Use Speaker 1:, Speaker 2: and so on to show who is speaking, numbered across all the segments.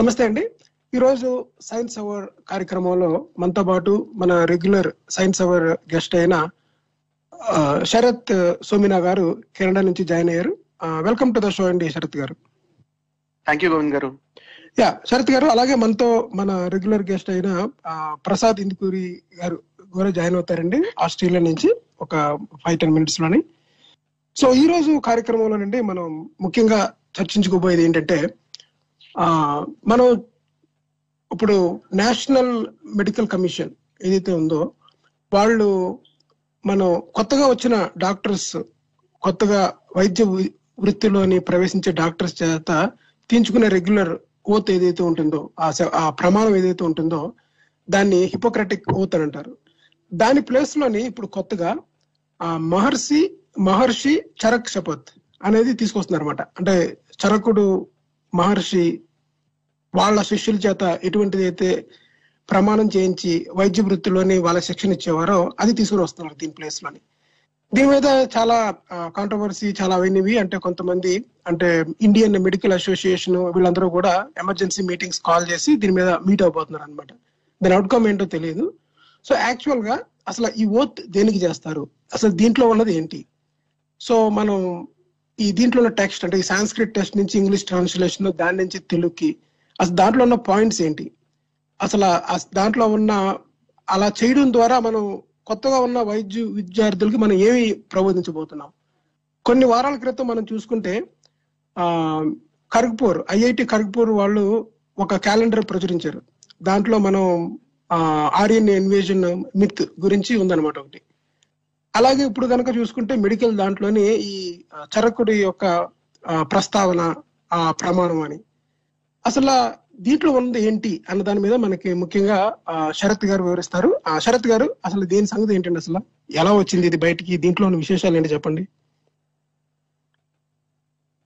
Speaker 1: నమస్తే అండి. ఈరోజు సైన్స్ అవర్ కార్యక్రమంలో మనతో పాటు మన రెగ్యులర్ సైన్స్ అవర్ గెస్ట్ అయిన శరత్ సోమినా గారు కెనడా నుంచి జాయిన్ అయ్యారు. వెల్కమ్ టు ద షో అండి శరత్ గారు.
Speaker 2: థ్యాంక్ యూ గోవింద్ గారు.
Speaker 1: యా శరత్ గారు అలాగే మనతో మన రెగ్యులర్ గెస్ట్ అయిన ప్రసాద్ ఇందుకూరి గారు కూడా జాయిన్ అవుతారండి ఆస్ట్రేలియా నుంచి ఒక ఫైవ్ టెన్ మినిట్స్లోని. సో ఈ రోజు కార్యక్రమంలో నుండి మనం ముఖ్యంగా చర్చించుకోబోయేది ఏంటంటే ఆ మనం ఇప్పుడు నేషనల్ మెడికల్ కమిషన్ ఏదైతే ఉందో వాళ్ళు మనం కొత్తగా వచ్చిన డాక్టర్స్ కొత్తగా వైద్య వృత్తిలోని ప్రవేశించే డాక్టర్స్ చేత తీయించుకునే రెగ్యులర్ ఓత్ ఏదైతే ఉంటుందో ఆ ఆ ప్రమాణం ఏదైతే ఉంటుందో దాన్ని హిపోక్రటిక్ ఓత్ అని అంటారు. దాని ప్లేస్లోని ఇప్పుడు కొత్తగా ఆ మహర్షి మహర్షి చరక్ శపత్ అనేది తీసుకొస్తున్నారు అనమాట అంటే చరకుడు మహర్షి వాళ్ళ శిష్యుల చేత ఎటువంటిది అయితే ప్రమాణం చేయించి వైద్య వృత్తిలోని వాళ్ళ శిక్షణ ఇచ్చేవారో అది తీసుకుని వస్తున్నారు దీని ప్లేస్లోని. దీని మీద చాలా కాంట్రవర్సీ చాలా అయినవి. అంటే కొంతమంది అంటే ఇండియన్ మెడికల్ అసోసియేషన్ వీళ్ళందరూ కూడా ఎమర్జెన్సీ మీటింగ్స్ కాల్ చేసి దీని మీద మీట్ అవబోతున్నారు అనమాట దాని అవుట్కమ్ ఏంటో తెలియదు. సో యాక్చువల్గా అసలు ఈ ఓత్ దేనికి చేస్తారు? అసలు దీంట్లో ఉన్నది ఏంటి? సో మనం ఈ దీంట్లో ఉన్న టెక్స్ట్ అంటే ఈ సాంస్క్రిట్ టెక్స్ట్ నుంచి ఇంగ్లీష్ ట్రాన్స్లేషన్ దాని నుంచి తెలుగుకి అసలు దాంట్లో ఉన్న పాయింట్స్ ఏంటి? అసలు దాంట్లో ఉన్న అలా చేయడం ద్వారా మనం కొత్తగా ఉన్న వైద్య విద్యార్థులకి మనం ఏమి ప్రబోధించబోతున్నాం? కొన్ని వారాల క్రితం మనం చూసుకుంటే ఆ ఖర్గ్పూర్ ఐఐటి ఖర్గ్పూర్ వాళ్ళు ఒక క్యాలెండర్ ప్రచురించారు. దాంట్లో మనం ఆర్యన్ ఇన్వేజన్ మిత్ గురించి ఉందన్నమాట ఒకటి. అలాగే ఇప్పుడు కనుక చూసుకుంటే మెడికల్ దాంట్లోనే ఈ చరకుడి యొక్క ప్రస్తావన ఆ ప్రమాణం అని. అసలు దీంట్లో ఉన్నది ఏంటి అన్న దాని మీద మనకి ముఖ్యంగా శరత్ గారు వివరిస్తారు. ఆ శరత్ గారు అసలు దీని సంగతి ఏంటండి అసలు? ఎలా వచ్చింది ఇది బయటికి? దీంట్లో ఉన్న విశేషాలు ఏంటి చెప్పండి?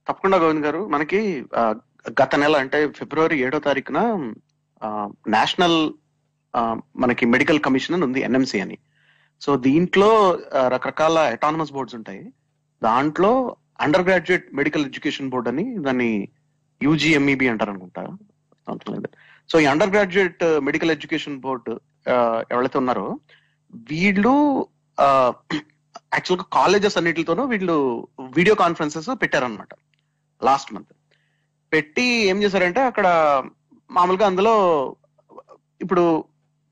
Speaker 2: తప్పకుండా గోవింద్ గారు మనకి గత నెల అంటే ఫిబ్రవరి ఏడో తారీఖున నేషనల్ మనకి మెడికల్ కమిషన్ అని ఉంది ఎన్ఎంసి అని. సో దీంట్లో రకరకాల అటానమస్ బోర్డ్స్ ఉంటాయి. దాంట్లో undergraduate medical education board అని దాన్ని యూజీఎంఈబి అంటారు అనుకుంటా సో ఈ undergraduate medical education board ఎవరైతే ఉన్నారో వీళ్ళు యాక్చువల్గా కాలేజెస్ అన్నిటితోనూ వీళ్ళు వీడియో కాన్ఫరెన్సెస్ పెట్టారనమాట లాస్ట్ మంత్ పెట్టి ఏం చేశారంటే అక్కడ మామూలుగా అందులో ఇప్పుడు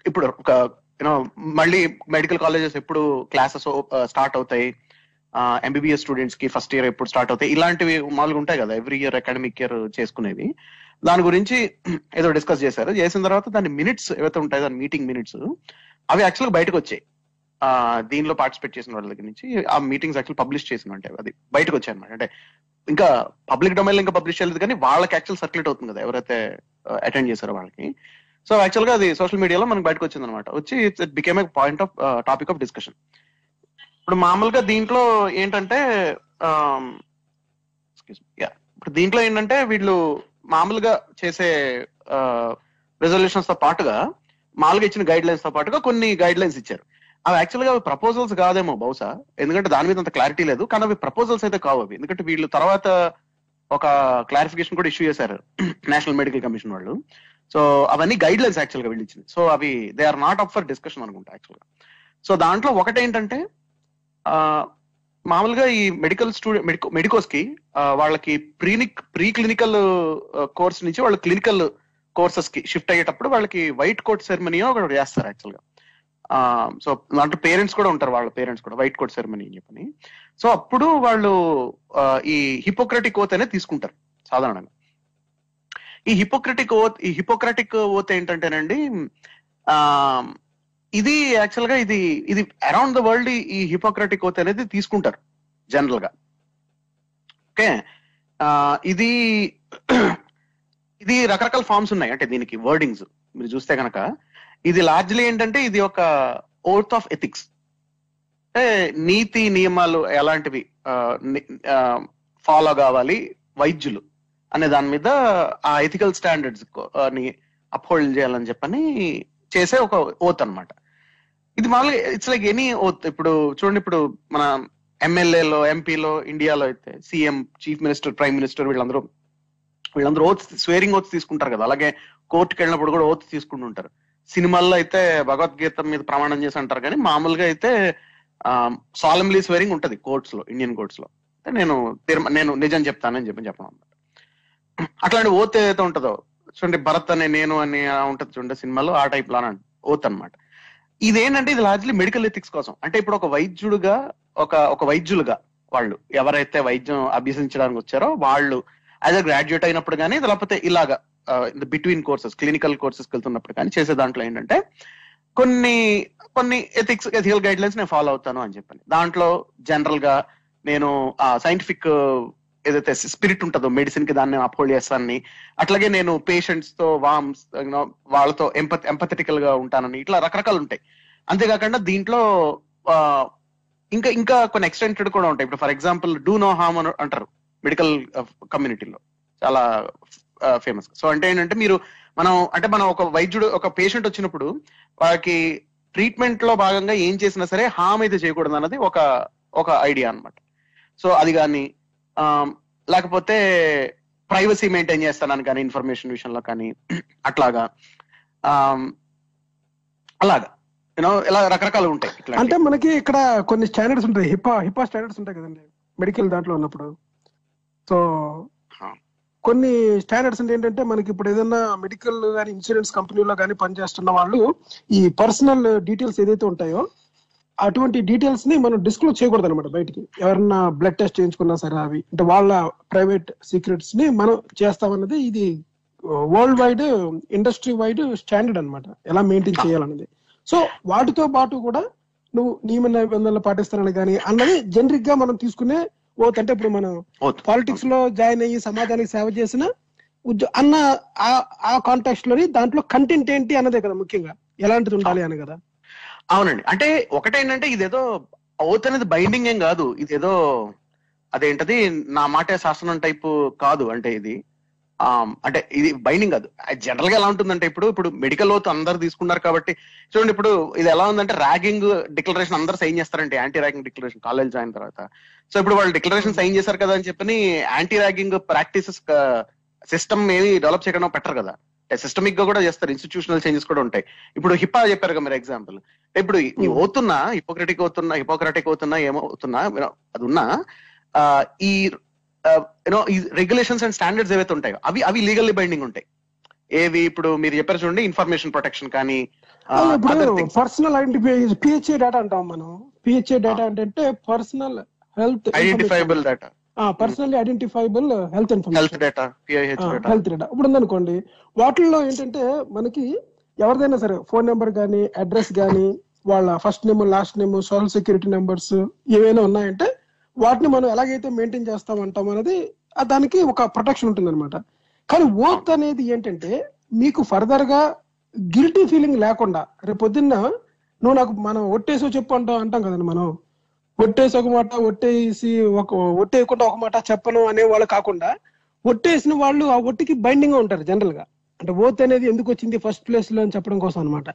Speaker 2: ఇప్పుడు ఒక యూనో మళ్ళీ మెడికల్ కాలేజెస్ ఎప్పుడు క్లాసెస్ స్టార్ట్ uh, అవుతాయి. ఎంబీబీఎస్ స్టూడెంట్స్కి ఫస్ట్ ఇయర్ ఎప్పుడు స్టార్ట్ అవుతాయి. ఇలాంటివి మామూలుగా ఉంటాయి కదా ఎవ్రీ ఇయర్ అకాడమిక్ ఇయర్ చేసుకునేవి. దాని గురించి ఏదో డిస్కస్ చేశారు. చేసిన తర్వాత దాని మినిట్స్ ఏవైతే ఉంటాయో దాని మీటింగ్ మినిట్స్ అవి యాక్చువల్గా బయటకు వచ్చాయి. ఆ, దీనిలో పార్టిసిపేట్ చేసిన వాళ్ళ దగ్గర నుంచి ఆ మీటింగ్స్ యాక్చువల్ పబ్లిష్ చేసిన అంటే అది బయటకు వచ్చాయి అనమాట అంటే ఇంకా పబ్లిక్ డొమైన్ ఇంకా పబ్లిష్ చేయలేదు కానీ వాళ్ళకి యాక్చువల్ సర్క్యులేట్ అవుతుంది కదా ఎవరైతే uh, అటెండ్ చేశారో వాళ్ళకి. సో యాక్చువల్గా అది సోషల్ మీడియాలో మనకి బయటకు వచ్చింది అనమాట వచ్చి it became a point of topic of discussion ఇప్పుడు మామూలుగా దీంట్లో ఏంటంటే um, ఇప్పుడు దీంట్లో ఏంటంటే వీళ్ళు మామూలుగా చేసే uh, రెజల్యూషన్స్తో పాటుగా మామూలుగా ఇచ్చిన గైడ్ లైన్స్తో పాటుగా కొన్ని గైడ్ లైన్స్ ఇచ్చారు. అవి యాక్చువల్గా ప్రపోజల్స్ కాదేమో బహుశా. ఎందుకంటే దాని మీద అంత క్లారిటీ లేదు. కానీ అవి ప్రపోజల్స్ అయితే కావు అవి. ఎందుకంటే వీళ్ళు తర్వాత ఒక క్లారిఫికేషన్ కూడా ఇష్యూ చేశారు. నేషనల్ మెడికల్ కమిషన్ వాళ్ళు. సో అవన్నీ గైడ్ లైన్స్ యాక్చువల్గా వీళ్ళు ఇచ్చింది సో అవి they are not up for discussion అనుకుంటా యాక్చువల్గా. సో దాంట్లో ఒకటేంటంటే మామూలుగా ఈ మెడికల్ స్టూడెంట్ మెడికో మెడికోస్కి వాళ్ళకి ప్రీనిక్ ప్రీ క్లినికల్ కోర్స్ నుంచి వాళ్ళు క్లినికల్ కోర్సెస్కి షిఫ్ట్ అయ్యేటప్పుడు వాళ్ళకి వైట్ కోట్ సెరమనీ ఒకటి చేస్తారు యాక్చువల్గా. సో దాంట్లో పేరెంట్స్ కూడా ఉంటారు వాళ్ళ పేరెంట్స్ కూడా వైట్ కోట్ సెరమనీ అని చెప్పని. సో అప్పుడు వాళ్ళు ఈ హిపోక్రటిక్ కోత్ అనేది తీసుకుంటారు సాధారణంగా. ఈ హిపోక్రటిక్ ఓత్ ఈ హిపోక్రటిక్ ఓత్ ఏంటంటేనండి ఆ ఇది యాక్చువల్గా ఇది ఇది అరౌండ్ ద వరల్డ్ ఈ హిపోక్రటిక్ ఓత్ అనేది తీసుకుంటారు జనరల్గా. ఓకే? ఇది ఇది రకరకాల ఫార్మ్స్ ఉన్నాయి అంటే దీనికి వర్డింగ్స్ మీరు చూస్తే కనుక ఇది లార్జ్లీ ఏంటంటే ఇది ఒక ఓత్ ఆఫ్ ఎథిక్స్ అంటే నీతి నియమాలు ఎలాంటివి ఫాలో కావాలి వైద్యులు. అనే దాని మీద ఆ ఎథికల్ స్టాండర్డ్స్ని అప్హోల్డ్ చేయాలని చెప్పని చేసే ఒక ఓత్ అన్నమాట. ఇది మామూలుగా ఇట్స్ లైక్ ఎనీ ఓత్ ఇప్పుడు చూడండి ఇప్పుడు మన ఎమ్మెల్యేలో ఎంపీలో ఇండియాలో అయితే CM chief minister prime minister వీళ్ళందరూ వీళ్ళందరూ ఓత్ స్వేరింగ్ ఓత్ తీసుకుంటారు కదా. అలాగే కోర్టుకి వెళ్ళినప్పుడు కూడా ఓత్ తీసుకుంటుంటారు సినిమాల్లో అయితే భగవద్గీత మీద ప్రమాణం చేసి అంటారు కానీ మామూలుగా అయితే సాలమ్లీ స్వేరింగ్ ఉంటది కోర్ట్స్లో ఇండియన్ కోర్ట్స్లో. అంటే నేను నేను నిజం చెప్తానని చెప్పి చెప్పడం అట్లాంటి ఓత్ ఏదైతే ఉంటుందో చూడండి భరత్ అనే నేను అని ఉంటుంది ఉంటది చూడండి సినిమాలో ఆ టైప్లో ఓత్ అనమాట ఇదేంటంటే ఇది లార్జ్లీ మెడికల్ ఎథిక్స్ కోసం. అంటే ఇప్పుడు ఒక వైద్యుడుగా ఒక ఒక వైద్యులుగా వాళ్ళు ఎవరైతే వైద్యం అభ్యసించడానికి వచ్చారో వాళ్ళు యాజ్ అ గ్రాడ్యుయేట్ అయినప్పుడు కానీ లేకపోతే ఇలాగా బిట్వీన్ కోర్సెస్ క్లినికల్ కోర్సెస్ వెళ్తున్నప్పుడు కానీ చేసే దాంట్లో ఏంటంటే కొన్ని కొన్ని ఎథిక్స్ ఎథికల్ గైడ్ లైన్స్ నేను ఫాలో అవుతాను అని చెప్పాను. దాంట్లో జనరల్గా నేను ఆ సైంటిఫిక్ ఏదైతే స్పిరిట్ ఉంటుందో మెడిసిన్కి దాన్ని అప్హోల్డ్ చేస్తానని అట్లాగే నేను పేషెంట్స్తో వామ్స్ వాళ్ళతో ఎంప ఎంపథెటికల్గా ఉంటానని ఇట్లా రకరకాలు ఉంటాయి. అంతేకాకుండా దీంట్లో ఇంకా ఇంకా కొన్ని ఎక్స్టెంటెడ్ కూడా ఉంటాయి. ఇప్పుడు for example do no harm అని అంటారు మెడికల్ కమ్యూనిటీలో uh, చాలా uh, ఫేమస్ సో అంటే ఏంటంటే మీరు మనం అంటే మనం ఒక వైద్యుడు ఒక పేషెంట్ వచ్చినప్పుడు వాళ్ళకి ట్రీట్మెంట్లో భాగంగా ఏం చేసినా సరే హామ్ అయితే చేయకూడదు అన్నది ఒక ఒక ఐడియా అన్నమాట. సో అది కానీ లేకపోతే ప్రైవసీ మెయింటైన్ చేస్తానని కానీ ఇన్ఫర్మేషన్ విషయంలో కానీ అట్లాగా. ఆమ్, అలాగా. యూనో ఇలా రకరకాలు ఉంటాయి
Speaker 1: అంటే మనకి ఇక్కడ కొన్ని స్టాండర్డ్స్ ఉంటాయి. హిపా హిపా స్టాండర్డ్స్ ఉంటాయి కదండి. మెడికల్ దాంట్లో ఉన్నప్పుడు. సో. కొన్ని స్టాండర్డ్స్ అంటే ఏంటంటే మనకి ఇప్పుడు ఏదైనా మెడికల్ కానీ ఇన్సూరెన్స్ కంపెనీలో కానీ పనిచేస్తున్న వాళ్ళు ఈ పర్సనల్ డీటెయిల్స్ ఏదైతే ఉంటాయో అటువంటి డీటెయిల్స్ని మనం డిస్క్లోజ్ చేయకూడదు అనమాట బయటికి. ఎవరన్నా బ్లడ్ టెస్ట్ చేయించుకున్నా సరే అవి అంటే వాళ్ళ ప్రైవేట్ సీక్రెట్స్ని మనం చేస్తామన్నది ఇది world wide industry wide standard అన్నమాట. ఎలా మెయింటైన్ చేయాలన్నది. సో వాటితో పాటు కూడా నువ్వు నియమ నిబంధనలు పాటిస్తానని కానీ అన్నది జనరిక్గా మనం తీసుకునే ఓత్ అంటే ఇప్పుడు మనం. పాలిటిక్స్లో జాయిన్ అయ్యి సమాజానికి సేవ చేసిన అన్న ఆ- ఆ కాంటాక్ట్లోని దాంట్లో కంటెంట్ ఏంటి అన్నదే కదా ముఖ్యంగా. ఎలాంటిది ఉండాలి అని కదా.
Speaker 2: అవునండి. అంటే ఒకటేంటంటే ఇదేదో ఓత్ అనేది బైండింగ్ ఏం కాదు. ఇదేదో అదేంటది? నా మాటే శాసనం టైపు కాదు అంటే ఇది. అంటే ఇది బైండింగ్ కాదు. జనరల్గా ఎలా ఉంటుందంటే ఇప్పుడు ఇప్పుడు మెడికల్ ఓత్ అందరు తీసుకున్నారు కాబట్టి చూడండి ఇప్పుడు ఇది ఎలా ఉందంటే ర్యాగింగ్ డిక్లరేషన్ అందరు సైన్ చేస్తారంటే anti ragging declaration college join తర్వాత. సో ఇప్పుడు వాళ్ళు డిక్లరేషన్ సైన్ చేశారు కదా అని చెప్పని యాంటీ ర్యాగింగ్ ప్రాక్టీసెస్ సిస్టమ్ ఏది డెవలప్ చేయడం పెట్టరు కదా. సిస్టమిక్గా కూడా చేస్తారు. ఇన్స్టిట్యూషనల్ చేంజెస్ కూడా ఉంటాయి. ఇప్పుడు హిప్పా చెప్పారు కదా మీరు ఎగ్జాంపుల్ ఇప్పుడు ఈ. అవుతున్నా హిపోక్రటిక్ అవుతున్నా హిపోక్రటిక్ అవుతున్నా ఏమో అవుతున్నా you know, అది ఉన్నా ఈ యూనో ఈ రెగ్యులేషన్స్ అండ్ స్టాండర్డ్స్ ఏవైతే ఉంటాయో అవి అవి లీగల్లీ బైండింగ్ ఉంటాయి. ఏవి ఇప్పుడు మీరు చెప్పారు చూడండి ఇన్ఫర్మేషన్ ప్రొటెక్షన్ కానీ.
Speaker 1: పర్సనల్ ఐడెంటిఫై పిహెచ్ఏ డేటా అంటాం మనం. పిహెచ్ఏ డేటా అంటే personal health
Speaker 2: identifiable data
Speaker 1: personally identifiable health
Speaker 2: health data
Speaker 1: health data ఇప్పుడు ఉందనుకోండి వాటిల్లో ఏంటంటే మనకి ఎవరిదైనా సరే ఫోన్ నెంబర్ కానీ అడ్రస్ కానీ వాళ్ళ first name last name social security numbers ఏవైనా ఉన్నాయంటే వాటిని మనం ఎలాగైతే మెయింటైన్ చేస్తాం అంటాం అనేది దానికి ఒక ప్రొటెక్షన్ ఉంటుంది కానీ ఓత్ అనేది ఏంటంటే మీకు ఫర్దర్గా గిల్టీ ఫీలింగ్ లేకుండా రేపు పొద్దున్న నువ్వు నాకు మనం ఒట్టేసో చెప్పు అంటాం అంటాం కదండి మనం. ఒట్టేసి ఒక మాట ఒట్టేసి ఒక ఒట్టేయకుండా ఒక మాట చెప్పను అనే వాళ్ళు కాకుండా ఒట్టేసిన వాళ్ళు ఆ ఒట్టికి బైండింగ్గా ఉంటారు జనరల్గా. అంటే ఓత్ అనేది ఎందుకు వచ్చింది ఫస్ట్ ప్లేస్లో అని చెప్పడం కోసం అనమాట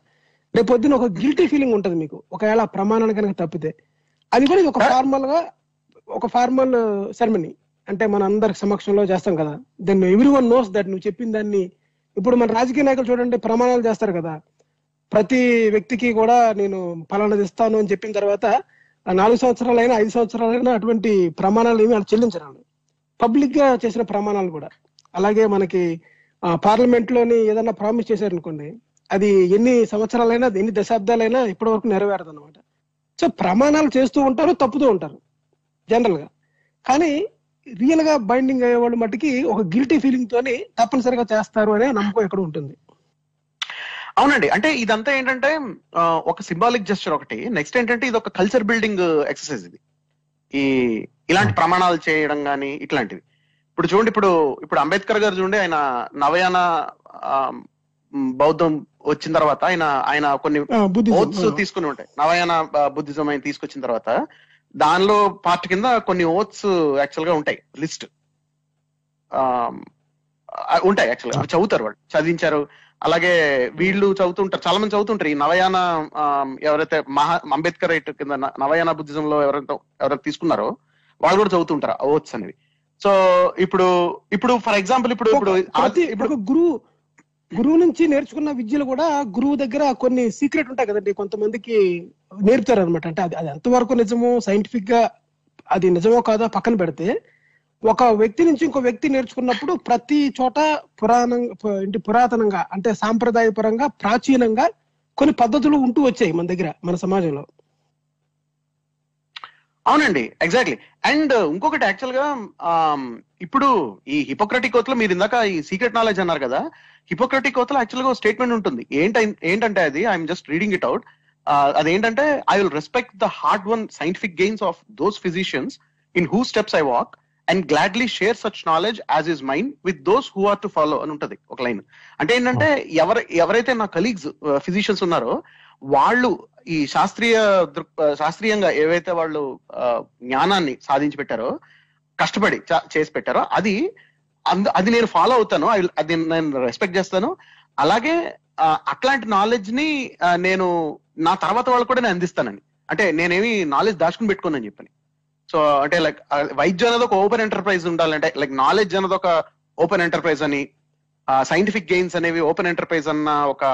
Speaker 1: రేపు పొద్దున ఒక గిల్టీ ఫీలింగ్ ఉంటది మీకు. ఒకవేళ ప్రమాణాన్ని కనుక తప్పితే. అది కూడా ఒక ఫార్మల్గా ఒక ఫార్మల్ సెరమనీ అంటే మన అందరి సమక్షంలో చేస్తాం కదా. Then every one knows that నువ్వు చెప్పిన దాన్ని ఇప్పుడు మన రాజకీయ నాయకులు చూడండి ప్రమాణాలు చేస్తారు కదా. ప్రతి వ్యక్తికి కూడా నేను పలానాది ఇస్తాను అని చెప్పిన తర్వాత ఆ నాలుగు సంవత్సరాలైనా ఐదు సంవత్సరాలైనా అటువంటి ప్రమాణాలు ఏమి వాళ్ళు చెల్లించరు పబ్లిక్గా చేసిన ప్రమాణాలు కూడా. అలాగే మనకి పార్లమెంట్లోని ఏదైనా ప్రామిస్ చేశారనుకోండి అది ఎన్ని సంవత్సరాలైనా ఎన్ని దశాబ్దాలైనా ఇప్పటి వరకు నెరవేరదు అనమాట సో ప్రమాణాలు చేస్తూ ఉంటారు తప్పుతూ ఉంటారు జనరల్గా. కానీ రియల్గా బైండింగ్ అయ్యే వాళ్ళు మట్టుకి ఒక గిల్టీ ఫీలింగ్ తోని తప్పనిసరిగా చేస్తారు అనే నమ్మకం ఇక్కడ ఉంటుంది.
Speaker 2: అవునండి. అంటే ఇదంతా ఏంటంటే ఒక సింబాలిక్ జెస్చర్ ఒకటి. నెక్స్ట్ ఏంటంటే ఇది ఒక కల్చర్ బిల్డింగ్ ఎక్సర్సైజ్ ఇది. ఈ ఇలాంటి ప్రమాణాలు చేయడం కానీ ఇట్లాంటివి. ఇప్పుడు చూడండి ఇప్పుడు ఇప్పుడు అంబేద్కర్ గారు చూడండి ఆయన నవయాన బౌద్ధం వచ్చిన తర్వాత ఆయన ఆయన కొన్ని ఓత్స్. తీసుకుని ఉంటాయి. నవయాన బుద్ధిజం ఆయన తీసుకొచ్చిన తర్వాత దానిలో పార్ట్ కింద కొన్ని ఓత్స్ యాక్చువల్గా ఉంటాయి. లిస్ట్ ఉంటాయి యాక్చువల్గా. అవి చదువుతారు వాళ్ళు. చదివించారు. అలాగే వీళ్ళు చదువుతుంటారు. చాలా మంది చదువుతుంటారు. ఈ నవయాన ఎవరైతే మహా అంబేద్కర్ రైట్ కింద నవయాన బుద్ధిజం లో ఎవరైతే ఎవరైతే తీసుకున్నారో వాళ్ళు కూడా చదువుతుంటారు ఓత్స్ అనేవి. సో ఇప్పుడు ఇప్పుడు ఫర్ ఎగ్జాంపుల్ ఇప్పుడు ఇప్పుడు ఇప్పుడు
Speaker 1: గురువు గురువు నుంచి నేర్చుకున్న విద్యలు కూడా గురువు దగ్గర కొన్ని సీక్రెట్ ఉంటాయి కదండి. కొంతమందికి నేర్పుతారు అనమాట అంటే అది అది ఎంతవరకు నిజమో సైంటిఫిక్గా అది నిజమో కాదో పక్కన పెడితే ఒక వ్యక్తి నుంచి ఇంకో వ్యక్తి నేర్చుకున్నప్పుడు ప్రతి చోట పురాణం ఇంటి పురాతనంగా అంటే సాంప్రదాయపరంగా ప్రాచీనంగా కొన్ని పద్ధతులు ఉంటూ వచ్చాయి మన దగ్గర మన సమాజంలో.
Speaker 2: అవునండి ఎగ్జాక్ట్లీ అండ్ ఇంకొకటి యాక్చువల్గా ఇప్పుడు ఈ హిపోక్రటిక్ ఓత్లో మీరు ఇందాక ఈ సీక్రెట్ నాలెడ్జ్ అన్నారు కదా హిపోక్రటిక్ ఓత్లో యాక్చువల్గా స్టేట్మెంట్ ఉంటుంది. ఏంట ఏంటంటే అది? I'm just reading it out అదేంటంటే I will respect the hard won scientific gains of those physicians in who steps I walk and gladly share such knowledge as is mind with those who are to follow అని ఉంటది ఒక line అంటే ఏంటంటే ఎవరు ఎవరైతే నా colleagues physicians ఉన్నారో వాళ్ళు ఈ శాస్త్రీయ దృక్ శాస్త్రీయంగా ఏవైతే వాళ్ళు జ్ఞానాన్ని సాధించి పెట్టారో కష్టపడి చ- చేసి పెట్టారో అది అంద- అది నేను ఫాలో అవుతాను అది నేను రెస్పెక్ట్ చేస్తాను. అలాగే అట్లాంటి నాలెడ్జ్ని నేను నా తర్వాత వాళ్ళు కూడా నేను అందిస్తానని. అంటే నేనేమి నాలెడ్జ్ దాచుకుని పెట్టుకోనని చెప్పని. సో అంటే లైక్ వైద్యం అనేది ఒక ఓపెన్ ఎంటర్ప్రైజ్ ఉండాలంటే లైక్ నాలెడ్జ్ అనేది ఒక ఓపెన్ ఎంటర్ప్రైజ్ అని సైంటిఫిక్ గెయిన్స్ అనేవి ఓపెన్ ఎంటర్ప్రైజ్ అన్న ఒక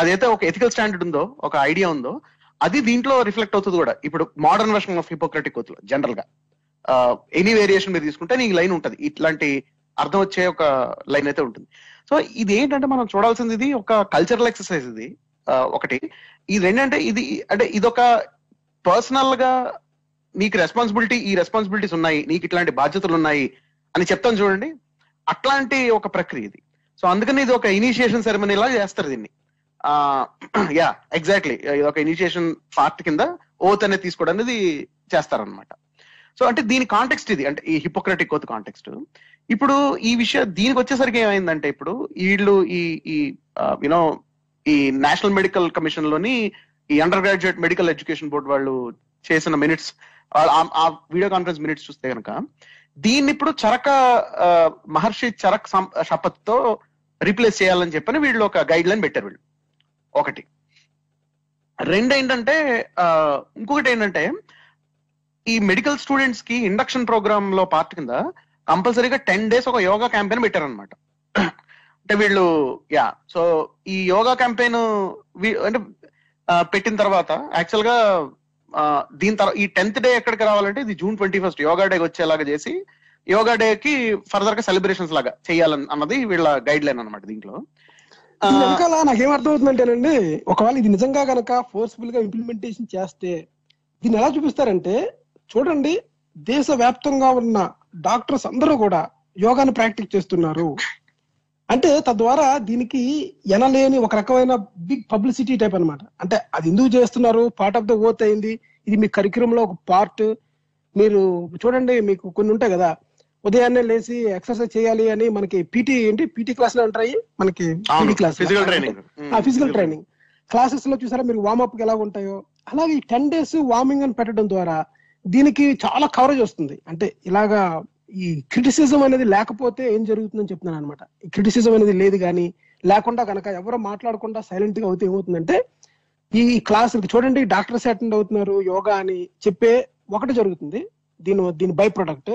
Speaker 2: అదైతే ఒక ఎథికల్ స్టాండర్డ్ ఉందో ఒక ఐడియా ఉందో అది దీంట్లో రిఫ్లెక్ట్ అవుతుంది కూడా. ఇప్పుడు మోడర్న్ వర్షన్ ఆఫ్ హిపోక్రటిక్ కోతులు జనరల్గా. ఎనీ వేరియేషన్ మీరు తీసుకుంటే నీకు లైన్ ఉంటుంది. ఇట్లాంటి అర్థం వచ్చే ఒక లైన్ అయితే ఉంటుంది. సో ఇది ఏంటంటే మనం చూడాల్సింది ఇది ఒక కల్చరల్ ఎక్సర్సైజ్ ఇది. ఒకటి. ఇది ఏంటంటే ఇది అంటే ఇదొక పర్సనల్గా నీకు రెస్పాన్సిబిలిటీ ఈ రెస్పాన్సిబిలిటీస్ ఉన్నాయి నీకు ఇట్లాంటి బాధ్యతలు ఉన్నాయి అని చెప్తాను చూడండి. అట్లాంటి ఒక ప్రక్రియ ఇది. సో అందుకని ఇది ఒక ఇనిషియేషన్ సెరమనీ లా చేస్తారు దీన్ని. యా ఎగ్జాక్ట్లీ uh, ఇది ఒక ఇనిషియేషన్ పార్ట్ కింద ఓత్ అనేది తీసుకోవడం అనేది చేస్తారనమాట సో అంటే దీని కాంటెక్స్ట్ ఇది. అంటే ఈ హిపోక్రటిక్ ఓత్ కాంటెక్స్ట్ ఇప్పుడు ఈ విషయం దీనికి వచ్చేసరికి ఏమైందంటే ఇప్పుడు వీళ్ళు ఈ ఈ యునో ఈ నేషనల్ మెడికల్ కమిషన్లోని ఈ undergraduate medical education board వాళ్ళు చేసిన మినిట్స్ ఆ వీడియో కాన్ఫరెన్స్ మినిట్స్ చూస్తే కనుక దీన్ని ఇప్పుడు చరక మహర్షి చరక్ సం- శపథ్తో రీప్లేస్ చేయాలని చెప్పని వీళ్ళు ఒక గైడ్ లైన్ పెట్టారు వీళ్ళు. ఒకటి. రెండు ఏంటంటే ఇంకొకటి ఏంటంటే ఈ మెడికల్ స్టూడెంట్స్కి ఇండక్షన్ ప్రోగ్రామ్లో పార్ట్ కింద కంపల్సరీగా టెన్ డేస్ ఒక యోగా క్యాంపెయిన్ పెట్టారనమాట అంటే వీళ్ళు యా సో ఈ యోగా క్యాంపెయిన్ అంటే పెట్టిన తర్వాత యాక్చువల్గా దీని తర్వాత ఈ టెన్త్ డే ఎక్కడికి రావాలంటే ఇది June twenty first yoga day వచ్చేలాగా చేసి యోగా డే కి ఫర్దర్గా సెలబ్రేషన్స్ లాగా చేయాలని అన్నది వీళ్ళ గైడ్ లైన్ అనమాట దీంట్లో.
Speaker 1: వెనకాల నాకేం అర్థం అవుతుందంటేనండి ఒకవేళ ఇది నిజంగా గనక ఫోర్స్ఫుల్గా ఇంప్లిమెంటేషన్ చేస్తే దీన్ని ఎలా చూపిస్తారంటే చూడండి దేశ వ్యాప్తంగా ఉన్న డాక్టర్స్ అందరూ కూడా యోగాని ప్రాక్టీస్ చేస్తున్నారు. అంటే తద్వారా దీనికి ఎనలేని ఒక రకమైన బిగ్ పబ్లిసిటీ టైప్ అన్నమాట. అంటే అది ఎందుకు చేస్తున్నారు? పార్ట్ ఆఫ్ ద ఓత్ అయింది ఇది మీ కరిక్యులం లో ఒక పార్ట్ మీరు చూడండి మీకు కొన్ని ఉంటాయి కదా ఉదయాన్నే లేచి ఎక్సర్సైజ్ చేయాలి అని మనకి పీటీ ఏంటి? పీటీ క్లాస్లో ఉంటాయి. మనకి class
Speaker 2: physical training
Speaker 1: physical training క్లాసెస్లో చూసారా మీరు వార్మప్ ఎలా ఉంటాయో? అలాగే ఈ టెన్ డేస్ వార్మింగ్ అని పెట్టడం ద్వారా దీనికి చాలా కవరేజ్ వస్తుంది. అంటే ఇలాగా ఈ క్రిటిసిజం అనేది లేకపోతే ఏం జరుగుతుందని చెప్తున్నాను అనమాట ఈ క్రిటిసిజం అనేది లేదు కానీ లేకుండా కనుక ఎవరు మాట్లాడకుండా సైలెంట్గా అవుతే ఏమవుతుందంటే ఈ క్లాసులకి చూడండి డాక్టర్స్ అటెండ్ అవుతున్నారు యోగా అని చెప్పే ఒకటి జరుగుతుంది. దీని దీని బై ప్రొడక్ట్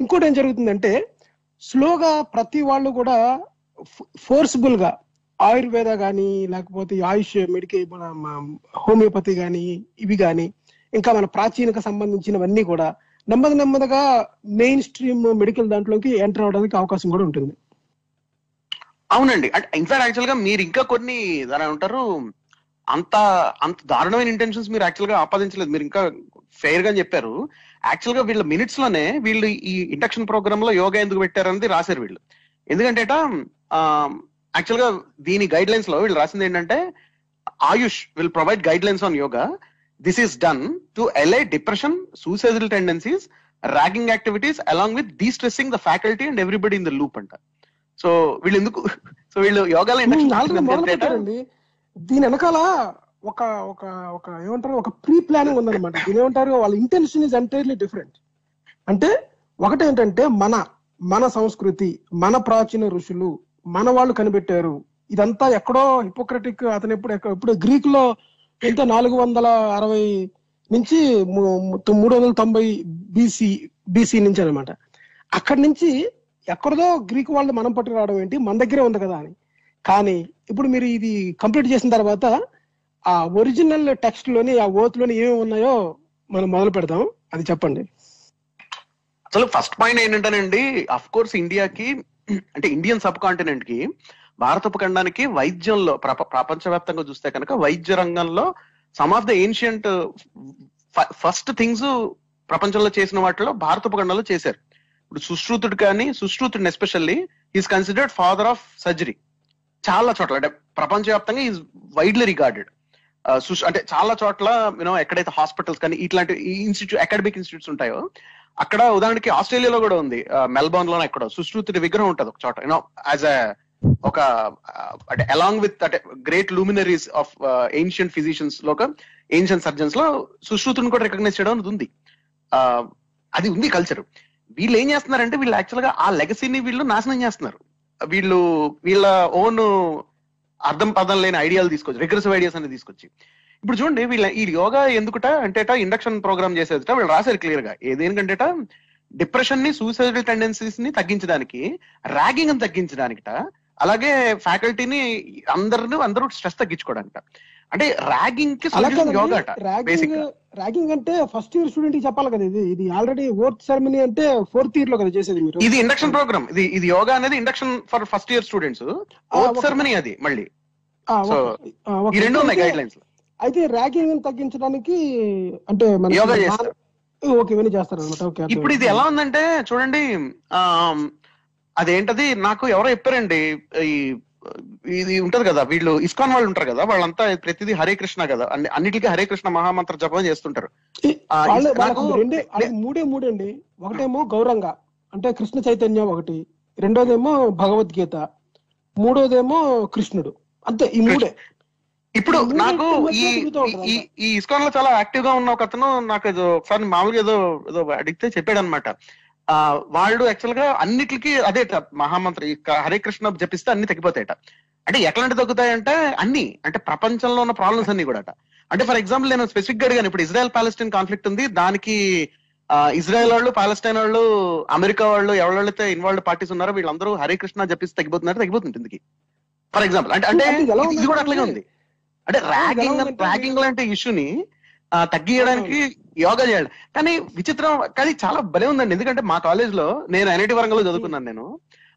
Speaker 1: ఇంకోటి ఏం జరుగుతుందంటే స్లోగా ప్రతి వాళ్ళు కూడా ఫోర్స్ఫుల్గా ఆయుర్వేద కానీ లేకపోతే ఆయుష్ మెడికల్ మన హోమియోపతి కానీ ఇవి కానీ ఇంకా మన ప్రాచీనకు సంబంధించినవన్నీ కూడా నెమ్మది నెమ్మదిగా మెయిన్ స్ట్రీమ్ మెడికల్ దాంట్లోకి ఎంటర్ అవడానికి అవకాశం కూడా ఉంటుంది.
Speaker 2: అవునండి. అంటే ఇన్ఫాక్ట్ యాక్చువల్గా మీరు ఇంకా కొన్ని దాని ఉంటారు అంత అంత దారుణమైన ఇంటెన్షన్స్ మీరు యాక్చువల్గా ఆపాదించలేదు. మీరు ఇంకా ఫెయిర్గా చెప్పారు. యాక్చువల్గా వీళ్ళ మినిట్స్లోనే వీళ్ళు ఈ ఇండక్షన్ ప్రోగ్రామ్లో యోగా ఎందుకు పెట్టారన్నది రాశారు వీళ్ళు. ఎందుకంటే యాక్చువల్గా దీని గైడ్ లైన్స్లో వీళ్ళు రాసింది ఏంటంటే AYUSH will provide guidelines on yoga. This is done to allay depression suicidal tendencies ragging activities along with destressing the faculty and everybody in the loop అంట. సో వీళ్ళు ఎందుకు సో వీళ్ళు యోగాలో
Speaker 1: దీని వెనకాల ఒక ఒక ఒక ఏమంటారు ఒక ప్రీ ప్లానింగ్ ఉందన్నమాట. దీని ఏమంటారు వాళ్ళ ఇంటెన్షన్ ఇస్ ఎంటైర్లీ డిఫరెంట్ అంటే ఒకటేంటంటే మన మన సంస్కృతి మన ప్రాచీన ఋషులు మన వాళ్ళు కనిపెట్టారు. ఇదంతా ఎక్కడో హిపోక్రటిక్ అతను ఎప్పుడు ఎక్కడ ఇప్పుడు గ్రీక్లో ఎంత నాలుగు వందల అరవై నుంచి మూడు వందల తొంభై బీసీ బీసీ నుంచి అనమాట అక్కడి నుంచి ఎక్కడదో గ్రీక్ వాళ్ళు మనం పట్టుకురావడం ఏంటి? మన దగ్గరే ఉంది కదా అని. కానీ ఇప్పుడు మీరు ఇది కంప్లీట్ చేసిన తర్వాత ఆ ఒరిజినల్ టెక్స్ట్లోని ఆ ఓత్లోని ఏమేమి ఉన్నాయో మనం మొదలు పెడదాం. అది చెప్పండి.
Speaker 2: అసలు ఫస్ట్ పాయింట్ ఏంటంటేనండి అఫ్ కోర్స్ ఇండియాకి అంటే ఇండియన్ సబ్ కాంటినెంట్కి భారత ఉపఖండానికి వైద్యంలో ప్రప- ప్రపంచవ్యాప్తంగా చూస్తే కనుక వైద్య రంగంలో some of the ancient first things ప్రపంచంలో చేసిన వాటిలో భారత ఉపఖండంలో చేశారు. ఇప్పుడు సుశ్రుతుడు కానీ సుశ్రుతుడిని especially is considered father of surgery చాలా చోట్ల అంటే ప్రపంచవ్యాప్తంగా ఈజ్ వైడ్లీ రిగార్డెడ్ అంటే చాలా చోట్ల యూనో ఎక్కడైతే హాస్పిటల్స్ కానీ ఇట్లాంటి ఇన్స్టిట్యూట్ అకాడమిక్ ఇన్స్టిట్యూట్స్ ఉంటాయో అక్కడ ఉదాహరణకి ఆస్ట్రేలియాలో కూడా ఉంది. మెల్బోర్న్లో ఎక్కడో సుశ్రుతుడి విగ్రహం ఉంటుంది ఒక చోట. యూనో యాజ్ అ ఒక అంటే అలాంగ్ విత్ అంటే గ్రేట్ లూమినరీస్ ఆఫ్ ఏన్షియంట్ ఫిజిషియన్స్లో ఒక ఏన్షియంట్ సర్జన్స్లో సుశ్రుతుని కూడా రికగ్నైజ్ చేయడం అనేది ఉంది. అది ఉంది కల్చర్ వీళ్ళు ఏం చేస్తున్నారంటే వీళ్ళు యాక్చువల్గా ఆ లెగసీని వీళ్ళు నాశనం చేస్తున్నారు. వీళ్ళు వీళ్ళ ఓన్ అర్థం పదం లేని ఐడియాలు తీసుకొచ్చి రిగ్రెసివ్ ఐడియాస్ అనేది తీసుకొచ్చి. ఇప్పుడు చూడండి వీళ్ళ ఈ యోగా ఎందుకుట అంటేట ఇండక్షన్ ప్రోగ్రామ్ చేసేదిట వీళ్ళు రాశారు క్లియర్గా. ఏదేనికంటేట డిప్రెషన్ని సూసైడల్ టెండెన్సీస్ని తగ్గించడానికి ర్యాగింగ్ని తగ్గించడానికిట అలాగే ఫ్యాకల్టీని అందరిని అందరూ స్ట్రెస్ తగ్గించుకోవడానికి అంటే ర్యాగింగ్కి
Speaker 1: ర్యాగింగ్. ర్యాగింగ్ అంటే ఫస్ట్ ఇయర్ స్టూడెంట్కి చెప్పాలి కదా ఇది. ఇది ఆల్రెడీ ఫోర్త్ సెరమనీ అంటే ఫోర్త్ ఇయర్లో కదా చేసేది మీరు.
Speaker 2: ఇది ఇండక్షన్ ప్రోగ్రామ్ ఇది ఇది యోగా అనేది induction for first year students
Speaker 1: ఒక-
Speaker 2: సెరమనీ అది మళ్ళీ. ఈ రెండు ఉన్నాయి గైడ్ లైన్స్
Speaker 1: అయితే ర్యాగింగ్ తగ్గించడానికి అంటే మన
Speaker 2: యోగా చేస్తారు.
Speaker 1: ఓకే ఇవన్నీ చేస్తారు అనమాట ఓకే
Speaker 2: ఇప్పుడు ఇది ఎలా ఉందంటే చూడండి ఆ అదేంటది నాకు ఎవరో చెప్పారండి ఈ ఇది ఉంటది కదా వీళ్ళు ఇస్కాన్ వాళ్ళు ఉంటారు కదా వాళ్ళంతా ప్రతిదీ హరే కృష్ణ కదా అన్ని అన్నిటికీ హరే కృష్ణ మహామంత్ర జపం చేస్తుంటారు.
Speaker 1: మూడే మూడే అండి ఒకటేమో గౌరంగ అంటే కృష్ణ చైతన్యం ఒకటి. రెండోదేమో భగవద్గీత. మూడోదేమో కృష్ణుడు. అంతే ఈ మూడే.
Speaker 2: ఇప్పుడు నాకు ఈ ఇస్కాన్లో చాలా యాక్టివ్గా ఉన్న ఒక అతను నాకు ఏదో ఒకసారి మామూలుగా ఏదో ఏదో అడిగితే చెప్పాడు అనమాట వాళ్ళు యాక్చువల్గా అన్నిటికి అదే మహామంత్రి ఈ క- హరే కృష్ణ జపిస్తే అన్ని తగ్గిపోతాయట. అంటే ఎట్లాంటి తగ్గుతాయంటే అన్ని అంటే ప్రపంచంలో ఉన్న ప్రాబ్లమ్స్ అన్ని కూడా అంటే ఫర్ ఎగ్జాంపుల్ నేను స్పెసిఫిక్గా అడిగాను ఇప్పుడు ఇజ్రాయెల్ పాలస్టైన్ కాన్ఫ్లిక్ట్ ఉంది దానికి ఇజ్రాయెల్ వాళ్ళు పాలస్టైన్ వాళ్ళు అమెరికా వాళ్ళు ఎవరైతే ఇన్వాల్వ్ పార్టీస్ ఉన్నారో వీళ్ళందరూ హరే కృష్ణ జపిస్తే తగ్గిపోతున్నారు తగ్గిపోతుంది ఇందుకి ఫర్ ఎగ్జాంపుల్ అంటే అంటే ఇది- కూడా అట్లాగే ఉంది. అంటే ర్యాగింగ్ ర్యాగింగ్ లాంటి ఇష్యూని తగ్గించడానికి యోగా చేయాలి. కానీ విచిత్రం కానీ చాలా భలే ఉందండి. ఎందుకంటే మా కాలేజ్లో నేను ఎన్ఐటి వరంగల్లో చదువుకున్నాను నేను.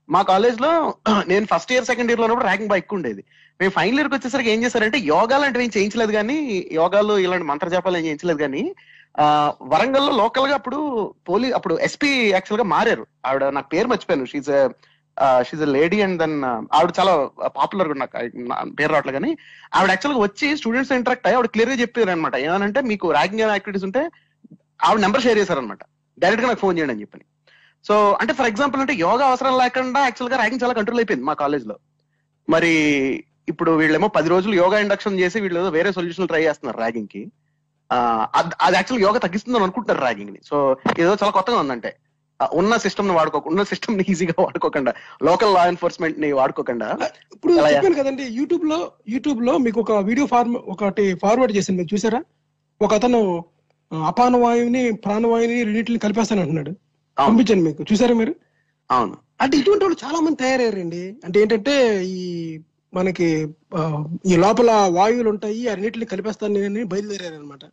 Speaker 2: మా కాలేజ్లో నేను ఫస్ట్ ఇయర్ సెకండ్ ఇయర్లో ఉన్నప్పుడు ర్యాగింగ్ బాగా ఎక్కువ ఉండేది. మేము ఫైనల్ ఇయర్కి వచ్చేసరికి ఏం చేశారంటే యోగా లాంటివి ఏం చేయించలేదు కానీ యోగాలు ఇలాంటి మంత్ర జపాలు ఏం చేయించలేదు కానీ ఆ, వరంగల్లో లోకల్గా అప్పుడు పోలీ అప్పుడు ఎస్పీ యాక్చువల్గా మారారు. ఆవిడ నాకు పేరు మర్చిపోయాను. She's she's lady and then ఆవిడ చాలా పాపులర్ నాకు నా పేరు రావట్లే కానీ ఆవిడ యాక్చువల్గా వచ్చి స్టూడెంట్స్ ఇంటరాక్ట్ అయ్యి ఆవిడ క్లియర్గా చెప్పారు అనమాట ఏమనంటే మీకు ర్యాగింగ్ యాక్టివిటీస్ ఉంటే ఆవిడ నెంబర్ షేర్ చేశారనమాట డైరెక్ట్గా నాకు ఫోన్ చేయండి అని చెప్పని. సో అంటే ఫర్ ఎగ్జాంపుల్ అంటే యోగా అవసరం లేకుండా యాక్చువల్గా ర్యాగింగ్ చాలా కంట్రోల్ అయిపోయింది మా కాలేజ్లో. మరి ఇప్పుడు వీళ్ళేమో పది రోజులు యోగా ఇండక్షన్ చేసి వీళ్ళు ఏదో వేరే సొల్యూషన్ ట్రై చేస్తున్నారు ర్యాగింగ్కి. అది యాక్చువల్ యోగా తగ్గిస్తుందని అనుకుంటున్నారు ర్యాగింగ్ని. సో ఏదో చాలా కొత్తగా ఉందంటే. ఉన్న సిస్టమ్ని వాడుకోకుండా ఉన్న సిస్టమ్ని ఈజీగా వాడుకోకుండా లోకల్ లా ఎన్ఫోర్స్మెంట్ని వాడుకోకుండా
Speaker 1: ఇప్పుడు చెప్పాను కదండి యూట్యూబ్లో యూట్యూబ్లో మీకు ఒక వీడియో ఫార్మ్ ఒకటి ఫార్వర్డ్ చేశాను మీరు చూసారా? ఒక అతను ఆ, అపాన వాయువుని ప్రాణవాయువుని రెండింటిని కలిపేస్తాను అంటున్నాడు. పంపించండి మీకు. చూసారా మీరు?
Speaker 2: అవును.
Speaker 1: అంటే ఇటువంటి వాళ్ళు చాలా మంది తయారయ్యారండి. అంటే ఏంటంటే ఈ మనకి ఈ లోపల వాయువులు ఉంటాయి అన్నిటిని కలిపేస్తాను అనమాట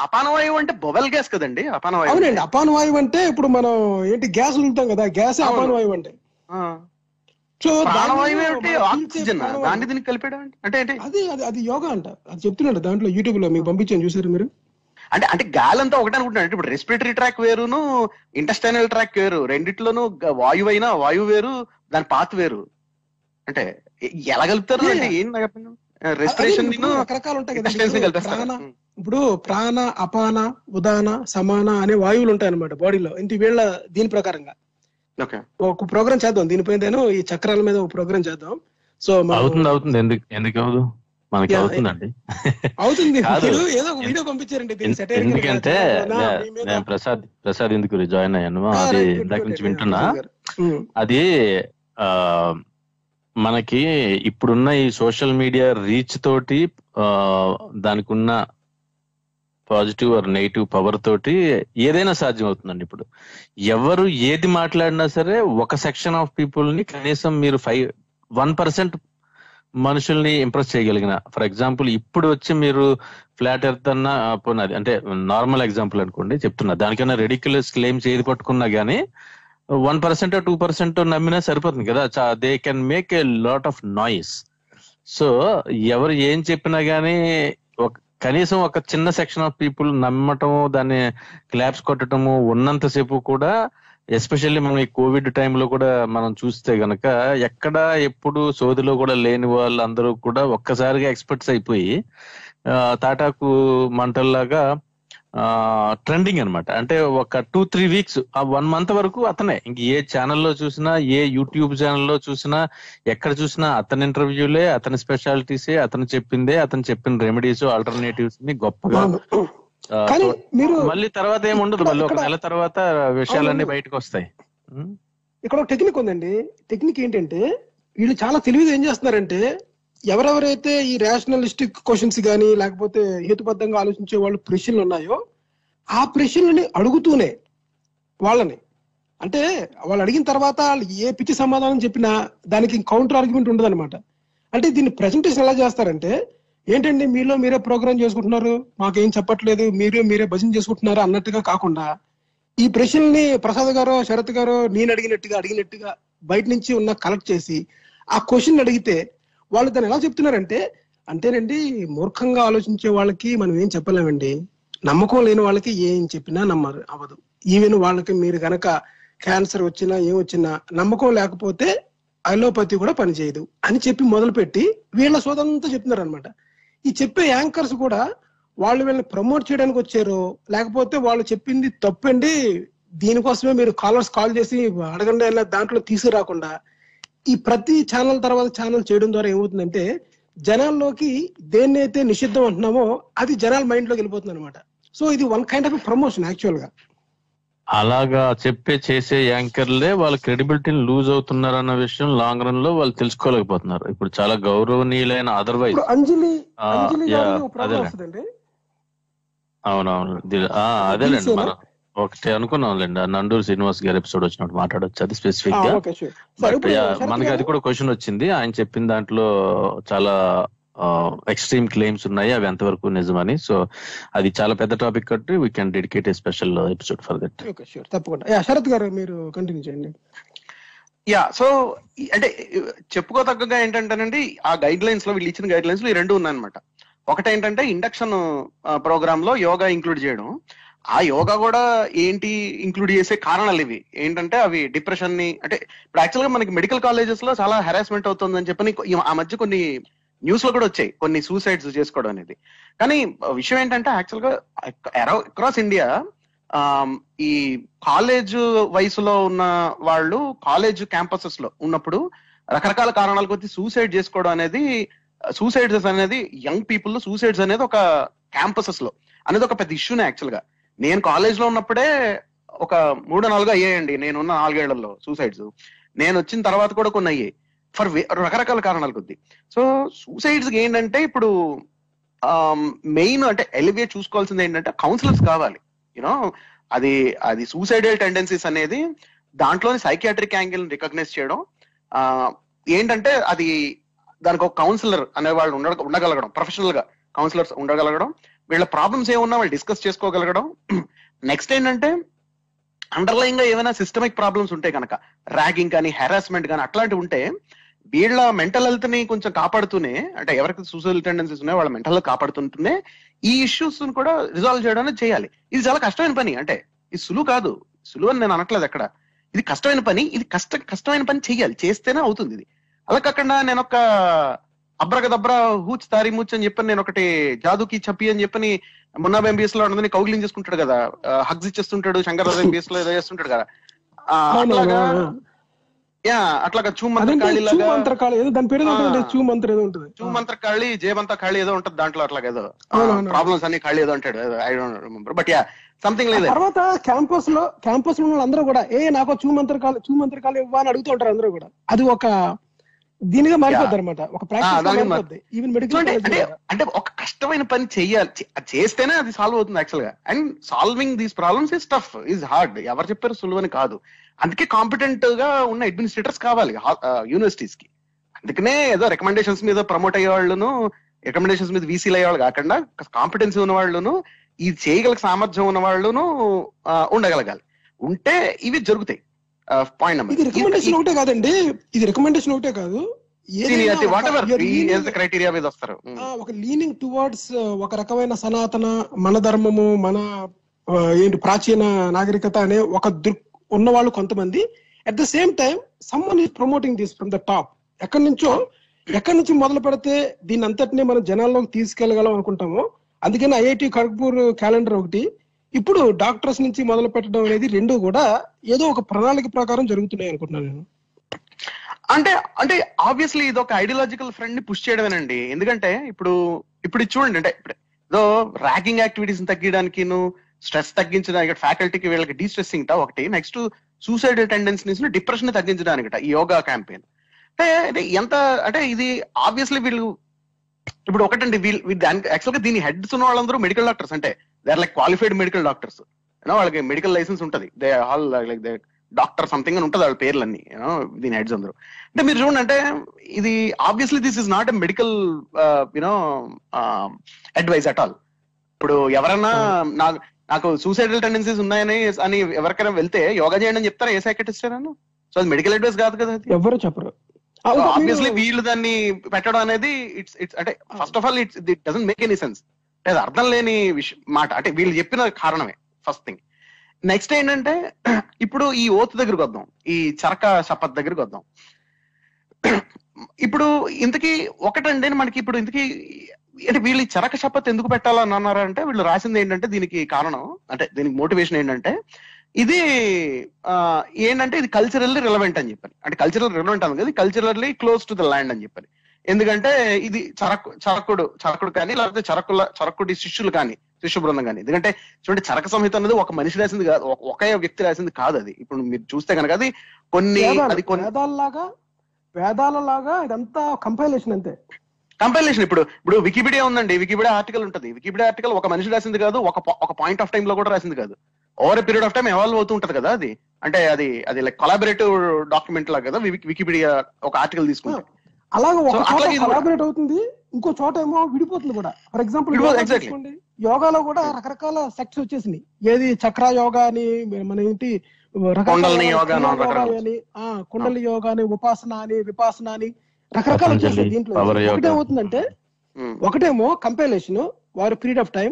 Speaker 2: అపానవాయువు అంటే బొవెల్ గ్యాస్ కదండి అపానవాయువు
Speaker 1: అవునండి అపాన వాయువు అంటే ఇప్పుడు మనం ఏంటి గ్యాస్ వదులుతాం కదా గ్యాస్
Speaker 2: అవును.
Speaker 1: అపాన వాయువు అంటే. So
Speaker 2: oxygen. దాన్ని కలిపేయడం అంటే-
Speaker 1: అది అది అది యోగా అంట అది చెప్తున్నాడు దాంట్లో యూట్యూబ్లో మీకు పంపించాను చూసారు మీరు?
Speaker 2: అంటే అంటే గాలి అంతా ఒకటే అనుకుంటున్నాను. అంటే ఇప్పుడు రెస్పిరేటరీ ట్రాక్ వేరును ఇంటెస్టైనల్ ట్రాక్ వేరు. రెండిట్లోనూ వాయువు అయినా వాయువు వేరు దాని పాత్ వేరు. అంటే ఎలా కలుపుతారు అంటే. ఏం నాకు అర్థం. రెస్పిరేషన్
Speaker 1: రకరకాలు ఉంటాయి కదా ఇప్పుడు ప్రాణ ఇప్పుడు ప్రాణ అపాన ఉదాన సమాన అనే వాయువులు ఉంటాయి అనమాట బాడీలో. ఇంటి వీళ్ళ దీని ప్రకారంగా.
Speaker 2: ఓకే.
Speaker 1: ఒక ప్రోగ్రామ్ చేద్దాం. దీనిపైన నేను ఈ చక్రాల మీద ఒక ప్రోగ్రామ్ చేద్దాం. సో
Speaker 3: అవుతుంది అవుతుంది. ఎందుకు ఎందుకు అవదు మనకి అవుతుందండి.
Speaker 1: అవుతుంది. ఏదో ఒక వీడియో పంపించారండి
Speaker 3: ఎందుకంటే ప్రసాద్ ప్రసాద్ ఎందుకు జాయిన్ అయ్యాను? అది ఇందాక నుంచి వింటున్నా. అది ఆ మనకి ఇప్పుడున్న ఈ సోషల్ మీడియా రీచ్ తోటి దానికి ఉన్న పాజిటివ్ ఆర్ నెగిటివ్ పవర్ తోటి ఏదైనా సాధ్యం అవుతుందండి ఇప్పుడు. ఎవరు ఏది మాట్లాడినా సరే ఒక సెక్షన్ ఆఫ్ పీపుల్ని కనీసం మీరు ఫైవ్ వన్ పర్సెంట్ మనుషుల్ని ఇంప్రెస్ చేయగలిగిన ఫర్ ఎగ్జాంపుల్ ఇప్పుడు వచ్చి మీరు ఫ్లాట్ ఎర్త్ అన్న అంటే నార్మల్ ఎగ్జాంపుల్ అనుకోండి చెప్తున్నా. దానికన్నా రెడిక్యులస్ క్లెయిమ్స్ ఏది పట్టుకున్నా గానీ వన్ పర్సెంట్ టూ పర్సెంట్ నమ్మినా సరిపోతుంది కదా. They can make a lot of noise so ఎవరు ఏం చెప్పినా గానీ ఒక కనీసం ఒక చిన్న సెక్షన్ ఆఫ్ పీపుల్ నమ్మటము దాన్ని క్లాప్స్ కొట్టడము ఉన్నంతసేపు కూడా ఎస్పెషల్లీ మనం ఈ కోవిడ్ టైంలో కూడా మనం చూస్తే గనక ఎక్కడ ఎప్పుడు సోదిలో కూడా లేని వాళ్ళందరూ కూడా ఒక్కసారిగా ఎక్స్పర్ట్స్ అయిపోయి తాటాకు మంటల్లాగా ట్రెండింగ్ అన్నమాట. అంటే ఒక టూ త్రీ వీక్స్ ఆ వన్ మంత్ వరకు అతనే. ఇంక ఏ ఛానల్లో చూసినా ఏ యూట్యూబ్ ఛానల్లో చూసినా ఎక్కడ చూసినా అతని ఇంటర్వ్యూలే అతని స్పెషాలిటీసే అతను చెప్పిందే అతను చెప్పిన రెమెడీస్ ఆల్టర్నేటివ్స్ని గొప్పగా మళ్ళీ తర్వాత ఏమి ఉండదు మళ్ళీ ఒక నెల తర్వాత విషయాలన్నీ. బయటకు వస్తాయి?
Speaker 1: ఇక్కడ ఒక టెక్నిక్ ఉందండి. టెక్నిక్ ఏంటంటే వీళ్ళు చాలా తెలివిగా ఏం చేస్తున్నారంటే ఎవరెవరైతే ఈ రేషనలిస్టిక్ క్వశ్చన్స్ కానీ లేకపోతే హేతుబద్ధంగా ఆలోచించే వాళ్ళు ప్రశ్నలు ఉన్నాయో ఆ ప్రశ్నలని అడుగుతూనే వాళ్ళని. అంటే వాళ్ళు అడిగిన తర్వాత వాళ్ళు ఏ పిచ్చి సమాధానం చెప్పినా దానికి కౌంటర్ ఆర్గ్యుమెంట్ ఉండదన్నమాట. అంటే దీన్ని ప్రెజెంటేషన్ ఎలా చేస్తారంటే ఏంటండి మీలో మీరే ప్రోగ్రామ్ చేసుకుంటున్నారు మాకేం చెప్పట్లేదు మీరే మీరే భజన చేసుకుంటున్నారు అన్నట్టుగా కాకుండా ఈ ప్రశ్నల్ని ప్రసాద్ గారు శరత్ గారు నేను అడిగినట్టుగా అడిగినట్టుగా బయట నుంచి ఉన్న కలెక్ట్ చేసి ఆ క్వశ్చన్ అడిగితే వాళ్ళు దాన్ని ఎలా చెప్తున్నారంటే అంటేనండి మూర్ఖంగా ఆలోచించే వాళ్ళకి మనం ఏం చెప్పలేమండి. నమ్మకం లేని వాళ్ళకి ఏం చెప్పినా నమ్మరు అవ్వదు. ఈవెన్ వాళ్ళకి మీరు గనక క్యాన్సర్ వచ్చినా ఏం వచ్చినా నమ్మకం లేకపోతే అలోపతి కూడా పనిచేయదు అని చెప్పి మొదలుపెట్టి వీళ్ళ సోదంతా చెప్తున్నారు అనమాట ఈ చెప్పే యాంకర్స్ కూడా వాళ్ళు వీళ్ళని ప్రమోట్ చేయడానికి వచ్చారు లేకపోతే వాళ్ళు చెప్పింది తప్పండి దీనికోసమే మీరు కాలర్స్ కాల్ చేసి అడగండి అయినా దాంట్లో తీసుకురాకుండా ఈ ప్రతి ఛానల్ తర్వాత ఛానల్ చేయడం ద్వారా ఏమవుతుందంటే జనాల్లోకి దేన్నైతే నిషిద్ధం అంటున్నామో అది జనాల మైండ్లోకి వెళ్ళిపోతుంది అనమాట సో ఇది వన్ కైండ్ ఆఫ్ ప్రమోషన్ యాక్చువల్గా
Speaker 3: అలాగా చెప్పే చేసే యాంకర్లే వాళ్ళ క్రెడిబిలిటీని లూజ్ అవుతున్నారు అన్న విషయం లాంగ్ రన్లో వాళ్ళు తెలుసుకోలేకపోతున్నారు. ఇప్పుడు చాలా గౌరవనీయులైన అదర్వైజ్.
Speaker 1: అంజలి
Speaker 3: అవునవును. అదేలేండి? మనం. ఒకటి అనుకున్నాంలేండి ఆ నండూరు శ్రీనివాస్ గారి ఎపిసోడ్ వచ్చినప్పుడు మాట్లాడొచ్చు. అది స్పెసిఫిక్గా. మనకి అది కూడా క్వశ్చన్ వచ్చింది. ఆయన చెప్పిన దాంట్లో చాలా ఎక్స్ట్రీమ్ క్లెయిమ్స్ ఉన్నాయి. అవి ఎంతవరకు నిజమని. సో అది చాలా పెద్ద టాపిక్ కాబట్టి we can dedicate a special episode for that
Speaker 1: okay sure తప్పకుండా. యా శరత్ గారు మీరు కంటిన్యూ చేయండి.
Speaker 2: యా సో అంటే చెప్పుకోతగ్గగా ఏంటంటేనండి ఆ గైడ్ లైన్స్లో వీళ్ళు ఇచ్చిన గైడ్ లైన్స్లో ఈ రెండు ఉన్నాయన్నమాట. ఒకటి ఏంటంటే ఇండక్షన్ ప్రోగ్రామ్లో యోగా ఇంక్లూడ్ చేయడం. ఆ యోగా కూడా ఏంటి ఇంక్లూడ్ చేసే కారణాలు ఇవి. ఏంటంటే అవి డిప్రెషన్ని అంటే ఇప్పుడు యాక్చువల్గా మనకి మెడికల్ కాలేజెస్లో చాలా హెరాస్మెంట్ అవుతుందని చెప్పని ఆ మధ్య కొన్ని న్యూస్లో కూడా వచ్చాయి కొన్ని సూసైడ్స్ చేసుకోవడం అనేది. కానీ విషయం ఏంటంటే యాక్చువల్గా అక్రాస్ ఇండియా ఈ కాలేజ్ వయసులో ఉన్న వాళ్ళు కాలేజ్ క్యాంపసెస్లో ఉన్నప్పుడు రకరకాల కారణాల కొద్ది సూసైడ్ చేసుకోవడం అనేది సూసైడ్స్ అనేది యంగ్ పీపుల్లో సూసైడ్స్ అనేది ఒక క్యాంపసెస్లో. అనేది ఒక పెద్ద ఇష్యూనే యాక్చువల్గా. నేను కాలేజ్లో ఉన్నప్పుడే ఒక మూడు నాలుగు అయ్యాయండి. నేనున్న నాలుగేళ్ళలో సూసైడ్స్ నేను వచ్చిన తర్వాత కూడా కొన్ని అయ్యాయి. ఫర్ రకరకాల కారణాల కొద్ది. సో సూసైడ్స్ ఏంటంటే ఇప్పుడు మెయిన్ అంటే ఎలివేట్ చూసుకోవాల్సింది ఏంటంటే కౌన్సిలర్స్ కావాలి. యూనో అది అది సూసైడల్ టెండెన్సీస్ అనేది దాంట్లోని సైకియాట్రిక్ యాంగిల్ రికగ్నైజ్ చేయడం. ఏంటంటే అది దానికి ఒక కౌన్సిలర్ అనే వాళ్ళు ఉండ ఉండగలగడం. ప్రొఫెషనల్గా కౌన్సిలర్స్ ఉండగలగడం. వీళ్ళ ప్రాబ్లమ్స్ ఏమున్నా వాళ్ళు డిస్కస్ చేసుకోగలగడం. నెక్స్ట్ ఏంటంటే అండర్లైన్గా ఏమైనా సిస్టమిక్ ప్రాబ్లమ్స్ ఉంటే కనుక ర్యాగింగ్ కానీ హెరాస్మెంట్ కానీ అట్లాంటివి ఉంటే వీళ్ళ మెంటల్ హెల్త్ని కొంచెం కాపాడుతూనే అంటే ఎవరికి సూసైడల్ టెండెన్సీస్ ఉన్నాయో వాళ్ళ మెంటల్ హెల్త్ కాపాడుతుంటూనే ఈ ఇష్యూస్ కూడా రిజాల్వ్ చేయడానికి చేయాలి. ఇది చాలా కష్టమైన పని. అంటే ఇది సులువు కాదు. సులువు అని నేను అనట్లేదు అక్కడ ఇది కష్టమైన పని. ఇది కష్ట కష్టమైన పని చేయాలి చేస్తేనే అవుతుంది ఇది. అలా కాకుండా నేను ఒక అబ్రగదబ్రా హూచ్ తారి మూచ్ అని చెప్పని నేను ఒకటి జాదుకి చప్పి అని చెప్పని మొన్న ఎంబీఎస్లో ఉన్నదని కౌగిలింగ్ చేసుకుంటాడు కదా. హగ్స్ ఇచ్చేస్తుంటాడు శంకర్ ఎంబీఎస్లో ఏదో చేస్తుంటాడు కదా. అట్లాగా యా అట్లాగా చూ మంత్ర
Speaker 1: కాళీ ఏదో దాని పేరు చూ మంత్ర ఏదో ఉంటుంది.
Speaker 2: చూ మంత్ర ఖాళీ జేబంతా ఖాళీ ఏదో ఉంటది దాంట్లో అట్లాగా ఏదో. ప్రాబ్లమ్స్ అన్ని ఖాళీ ఏదో అంటాడు I don't remember but yeah something లేదు
Speaker 1: తర్వాత క్యాంపస్లో క్యాంపస్లో అందరూ కూడా ఏ నాకు చూ మంత్ర కాళీ చూ మంత్ర కాళీ ఇవ్వ అని అడుగుతూ ఉంటారు అందరూ కూడా. అది ఒక దీనిగా మారిపోద్ది అనమాట ఒక ప్రాక్టీస్ ఈవెన్ మెడికల్
Speaker 2: అంటే అంటే ఒక కష్టమైన పని చెయ్యాలి. చే- అది చేస్తేనే అది సాల్వ్ అవుతుంది యాక్చువల్గా. And solving these problems is tough is hard ఎవరు చెప్పారు సులువని కాదు. అందుకే కాంపిటెంట్గా ఉన్న అడ్మినిస్ట్రేటర్స్ కావాలి యూనివర్సిటీస్కి. అందుకనే ఏదో రికమెండేషన్స్ మీద ప్రమోట్ అయ్యే వాళ్ళను రికమెండేషన్స్ మీద వీసీలు అయ్యే వాళ్ళు కాకుండా కాంపిటెన్సీ ఉన్న వాళ్ళను ఇది చేయగల సామర్థ్యం ఉన్న వాళ్ళను ఉండగలగాలి. ఉంటే ఇవి జరుగుతాయి. పాయింట్
Speaker 1: ఇది రికమెండేషన్ ఒకటే కాదండి. ఇది రికమెండేషన్ ఒకటే కాదు. ఒక- లీనింగ్ టువర్డ్స్ ఒక రకమైన సనాతన మన ధర్మము మన ఏంటి ప్రాచీన నాగరికత అనే ఒక దృక్ ఉన్న వాళ్ళు కొంతమంది. At the same time someone is promoting this from the top ఎక్కడి నుంచో ఎక్కడి నుంచి మొదలు పెడితే దీని అంతటిని మనం జనాల్లోకి తీసుకెళ్ళగలం అనుకుంటాము అందుకని ఐఐటి ఖడ్గపూర్ క్యాలెండర్ ఒకటి ఇప్పుడు డాక్టర్స్ నుంచి మొదలు పెట్టడం అనేది రెండు కూడా ఏదో ఒక ప్రణాళిక ప్రకారం జరుగుతున్నాయి అనుకుంటున్నాను నేను.
Speaker 2: అంటే అంటే ఆబ్వియస్లీ ఇది ఒక ఐడియాలజికల్ ఫ్రెండ్ని పుష్ చేయడమేనండి. ఎందుకంటే ఇప్పుడు ఇప్పుడు చూడండి అంటే ఇప్పుడు ఏదో ర్యాగింగ్ యాక్టివిటీస్ తగ్గించడానికి స్ట్రెస్ తగ్గించడానికి ఫ్యాకల్టీకి వీళ్ళకి డీస్ట్రెస్సింగ్ ఒకటి. నెక్స్ట్ సూసైడ్ టెండెన్సీస్ డిప్రెషన్ తగ్గించడానికి యోగా క్యాంపెయిన్ అంటే అంటే ఎంత అంటే ఇది ఆబ్వియస్లీ వీళ్ళు ఇప్పుడు ఒకటండి వీళ్ళు యాక్చువల్గా దీని హెడ్స్ ఉన్న వాళ్ళందరూ మెడికల్ డాక్టర్స్ అంటే they are like qualified medical doctors you know వాళ్ళకి మెడికల్ లైసెన్స్ ఉంటది. They all like they doctor something అని ఉంటుంది వాళ్ళ పేర్లన్నీ యూనో దీని హెడ్స్ అందరూ. అంటే మీరు చూడండి అంటే ఇది obviously this is not a medical you know advice at all ఇప్పుడు ఎవరన్నా నాకు నాకు సూసైడల్ టెండెన్సీస్ ఉన్నాయని అని ఎవరికైనా వెళ్తే యోగా చేయండి అని చెప్తారా? ఏ సైకటిస్ట్ నన్ను సో అది మెడికల్ అడ్వైస్ కాదు కదా
Speaker 1: ఎవరు చెప్పరు.
Speaker 2: ఆబ్వియస్లీ వీళ్ళు దాన్ని పెట్టడం అనేది ఇట్స్ ఇట్స్ అంటే first of all it's it doesn't make any sense అది అర్థం లేని విషయం మాట అంటే వీళ్ళు చెప్పిన కారణమే ఫస్ట్ థింగ్ నెక్స్ట్ ఏంటంటే ఇప్పుడు ఈ ఓత్ దగ్గరికి వద్దాం ఈ చరక శపథ్ దగ్గరికి వద్దాం. ఇప్పుడు ఇంతకీ ఒకటండి మనకి ఇప్పుడు ఇంతకీ అంటే వీళ్ళు ఈ చరక శపథ్ ఎందుకు పెట్టాలని అన్నారంటే వీళ్ళు రాసింది ఏంటంటే దీనికి కారణం అంటే దీనికి మోటివేషన్ ఏంటంటే ఇది ఆ, ఏంటంటే ఇది కల్చరల్లీ రిలవెంట్ అని చెప్పాను. అంటే కల్చరల్ రిలవెంట్ అని కదా culturally close to the land అని చెప్పాను. ఎందుకంటే ఇది చరకు చరకుడు చరకుడు కానీ లేకపోతే చరకుల చరకుడి శిష్యులు కానీ శిష్యు బృందం కానీ. ఎందుకంటే చూడండి చరక సంహిత అనేది ఒక మనిషి రాసింది కాదు ఒక- వ్యక్తి రాసింది కాదు అది. ఇప్పుడు మీరు చూస్తే కనుక అది కొన్ని అది కొన్ని
Speaker 1: వేదాలలాగా వేదాలలాగా ఇదంతా కంపైలేషన్ అంతే.
Speaker 2: కంపైలేషన్ ఇప్పుడు ఇప్పుడు వికీపీడియా ఉందండి. వికీపీడియా ఆర్టికల్ ఉంటుంది. వికీపీడియా ఆర్టికల్ ఒక మనిషి రాసింది కాదు ఒక ఒక పాయింట్ ఆఫ్ టైం లో కూడా రాసింది కాదు. Over period of time evolve అవుతూ ఉంటది కదా అది. అంటే అది అది లైక్ కొలాబరేటివ్ డాక్యుమెంట్ లాగా కదా వికి- వికీపీడియా ఒక ఆర్టికల్ తీసుకుంటే.
Speaker 1: అలాగే ఒక చోట. కొలాబరేట్ అవుతుంది ఇంకో చోట ఏమో విడిపోతుంది కూడా. For example. యోగాలో కూడా రకరకాల సెక్ట్స్ వచ్చేసినాయి. ఏది చక్ర యోగా అని మన ఏంటి
Speaker 2: అని
Speaker 1: కుండలి యోగా అని ఉపాసన అని విపాసన అని రకరకాల దీంట్లో. ఒకటేమవుతుందంటే
Speaker 2: ఉమ్,
Speaker 1: ఒకటేమో కంపైలేషన్ వారి పీరియడ్ ఆఫ్ టైం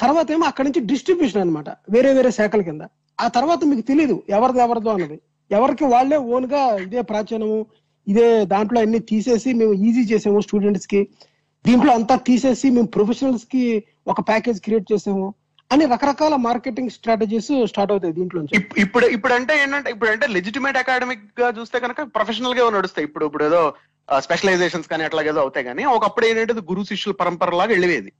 Speaker 1: తర్వాత ఏమో అక్కడి నుంచి డిస్ట్రిబ్యూషన్ అన్నమాట. వేరే వేరే శాఖల కింద. ఆ తర్వాత మీకు తెలియదు ఎవరిది ఎవరిదో అన్నది. ఎవరికి వాళ్ళే ఓన్గా ఇదే ప్రాచీనము ఇదే దాంట్లో అన్ని తీసేసి మేము ఈజీ చేసాము స్టూడెంట్స్కి. దీంట్లో అంతా తీసేసి మేము ప్రొఫెషనల్స్కి ఒక ప్యాకేజ్ క్రియేట్ చేసాము అని రకరకాల మార్కెటింగ్ స్ట్రాటజీస్ స్టార్ట్ అవుతాయి దీంట్లో నుంచి
Speaker 2: ఇప్పుడు ఇప్పుడు అంటే ఏంటంటే ఇప్పుడు అంటే లెజిటిమేట్ అకాడమిక్గా చూస్తే కనుక ప్రొఫెషనల్గా నడుస్తాయి. ఇప్పుడు ఇప్పుడు ఏదో స్పెషలైజేషన్స్ కానీ అట్లాగేదో అవుతాయి కానీ ఒకప్పుడు ఏంటంటే గురు శిష్యుల పరంపర లాగా వెళ్ళేది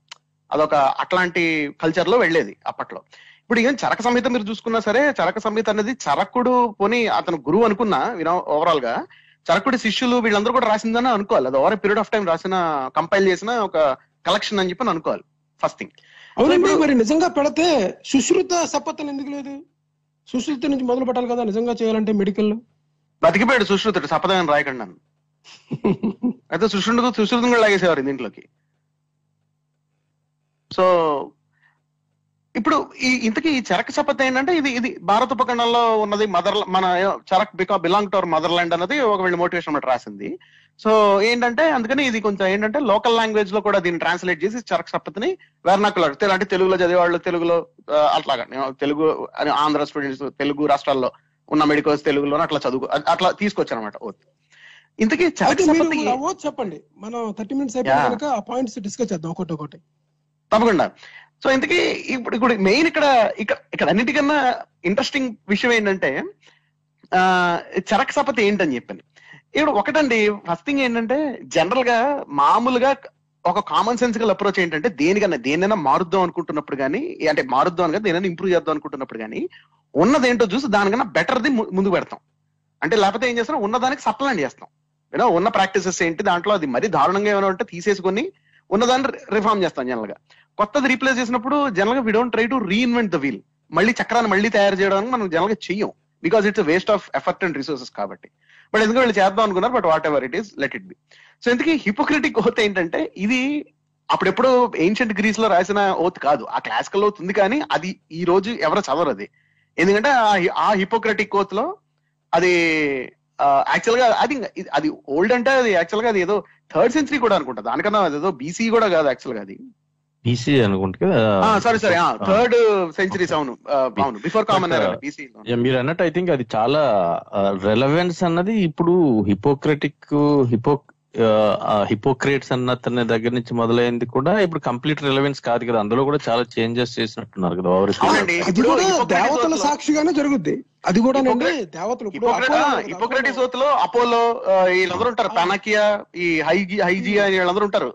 Speaker 2: అదొక అట్లాంటి కల్చర్లో వెళ్ళేది అప్పట్లో. ఇప్పుడు ఏం చరక సంహిత మీరు చూసుకున్నా సరే చరక సంహిత అనేది చరకుడు పోని అతను గురువు అనుకున్నా వినో ఓవరాల్గా చరకుడి శిష్యులు వీళ్ళందరూ కూడా రాసిందని అనుకోవాలి. అది ఓవర్ పీరియడ్ ఆఫ్ టైం రాసిన కంపైల్ చేసిన ఒక కలెక్షన్ అని చెప్పి అనుకోవాలి. ఫస్ట్ థింగ్
Speaker 1: అవునండి మరి నిజంగా పెడితే సుశ్రుత సపత్తం ఎందుకు లేదు? సుశ్రుత నుంచి మొదలు పెట్టాలి కదా నిజంగా చేయాలంటే మెడికల్
Speaker 2: బతికిపోయాడు సుశ్రుతుడు సపదాన్ని రాయకండి నన్ను. అయితే సుశ్రుడు సుశ్రుతం కూడా లాగేసేవారు దీంట్లోకి. సో ఇప్పుడు ఈ ఇంతకీ ఈ చరక శపథ ఏంటంటే ఇది ఇది భారత ఉపఖండంలో ఉన్నది మదర్ మన చరక్ బికా belong to our mother land అన్నది ఒక వీళ్ళ మోటివేషన్ అన్నమాట రాసింది. సో ఏంటంటే అందుకని ఇది కొంచెం ఏంటంటే లోకల్ లాంగ్వేజ్లో కూడా దీన్ని ట్రాన్స్లేట్ చేసి చరక శపథని వెర్నాకులర్ అంటే తెలుగులో చదివేవాళ్ళు తెలుగులో అట్లాగా తెలుగు ఆంధ్ర స్టూడెంట్స్ తెలుగు రాష్ట్రాల్లో ఉన్న మెడికల్స్ తెలుగులో అట్లా చదువు అట్లా తీసుకొచ్చారనమాట ఇంతకీ సపతి
Speaker 1: అవ్వచ్చు చెప్పండి. మనం థర్టీ మినిట్స్. కనుక ఆ పాయింట్స్ డిస్కస్ చేద్దాం ఒకటి ఒకటి
Speaker 2: తప్పకుండా. సో ఇంతకీ ఇప్పుడు ఇప్పుడు మెయిన్ ఇక్కడ ఇక్కడ ఇక్కడ అన్నిటికన్నా ఇంట్రెస్టింగ్ విషయం ఏంటంటే ఆ చరక్ సపతి ఏంటని చెప్పాను ఇప్పుడు ఒకటండి ఫస్ట్ థింగ్ ఏంటంటే జనరల్గా మామూలుగా ఒక కామన్ సెన్సికల్ అప్రోచ్ ఏంటంటే దేనికన్నా దేనైనా మారుద్దాం అనుకుంటున్నప్పుడు కానీ అంటే మారుద్దాం అని దేనైనా ఇంప్రూవ్ చేద్దాం అనుకుంటున్నప్పుడు కానీ ఉన్నదేంటో చూసి దానికన్నా బెటర్ది ముందుకు పెడతాం. అంటే లేకపోతే ఏం చేస్తాం? ఉన్నదానికి సప్లమెంట్ చేస్తాం. యూనో ఉన్న ప్రాక్టీసెస్ ఏంటి దాంట్లో అది మరీ దారుణంగా ఏమైనా ఉంటే తీసేసుకొని ఉన్నదాన్ని రిఫార్మ్ చేస్తాం జనరల్గా. కొత్తది రీప్లేస్ చేసినప్పుడు జనరల్గా we don't try to reinvent the wheel మళ్ళీ చక్రాన్ని మళ్ళీ తయారు చేయడానికి మనం జనరల్గా చెయ్యం. Because it's waste of effort and resources కాబట్టి. బట్ ఎందుకు వీళ్ళు చేద్దాం అనుకున్నారు but whatever it is let it be so ఇంతకీ హిపోక్రిటిక్ ఓత్ ఏంటంటే ఇది అప్పుడెప్పుడు ఏన్షియంట్ గ్రీస్లో రాసిన ఓత్ కాదు. ఆ క్లాసికల్ ఓత్ ఉంది కానీ అది ఈ రోజు ఎవరు చదవరు అది. ఎందుకంటే ఆ- ఆ హిపోక్రటిక్ ఓత్లో అది యాక్చువల్గా అది అది ఓల్డ్ అంటే అది యాక్చువల్గా అది ఏదో థర్డ్ సెంచరీ కూడా అనుకుంటా. దానికన్నా అదేదో బీసీ కూడా కాదు యాక్చువల్గా అది.
Speaker 3: బీసీ అనుకుంటే
Speaker 2: సారీ సారీ. థర్డ్ సెంచరీస్ అవును. అవును బిఫోర్ కామన్ బీసీ
Speaker 3: మీరు అన్నట్టు ఐ థింక్ అది చాలా రెలవెన్స్ అన్నది ఇప్పుడు హిపోక్రటిక్ హిపో హిపోక్రేట్స్ అన్న అతని దగ్గర నుంచి మొదలైంది కూడా ఇప్పుడు కంప్లీట్ రెలవెన్స్ కాదు కదా. అందులో కూడా చాలా చేంజెస్ చేసినట్టున్నారు కదా
Speaker 2: ఇప్పుడు
Speaker 1: దేవతల సాక్షిగానే జరుగుద్ది. అది కూడా హిపోక్రటిస్లో అపోలో
Speaker 2: వీళ్ళందరూ ఉంటారు. పానాకియా ఈ హైజీ హైజియా వీళ్ళందరూ ఉంటారు.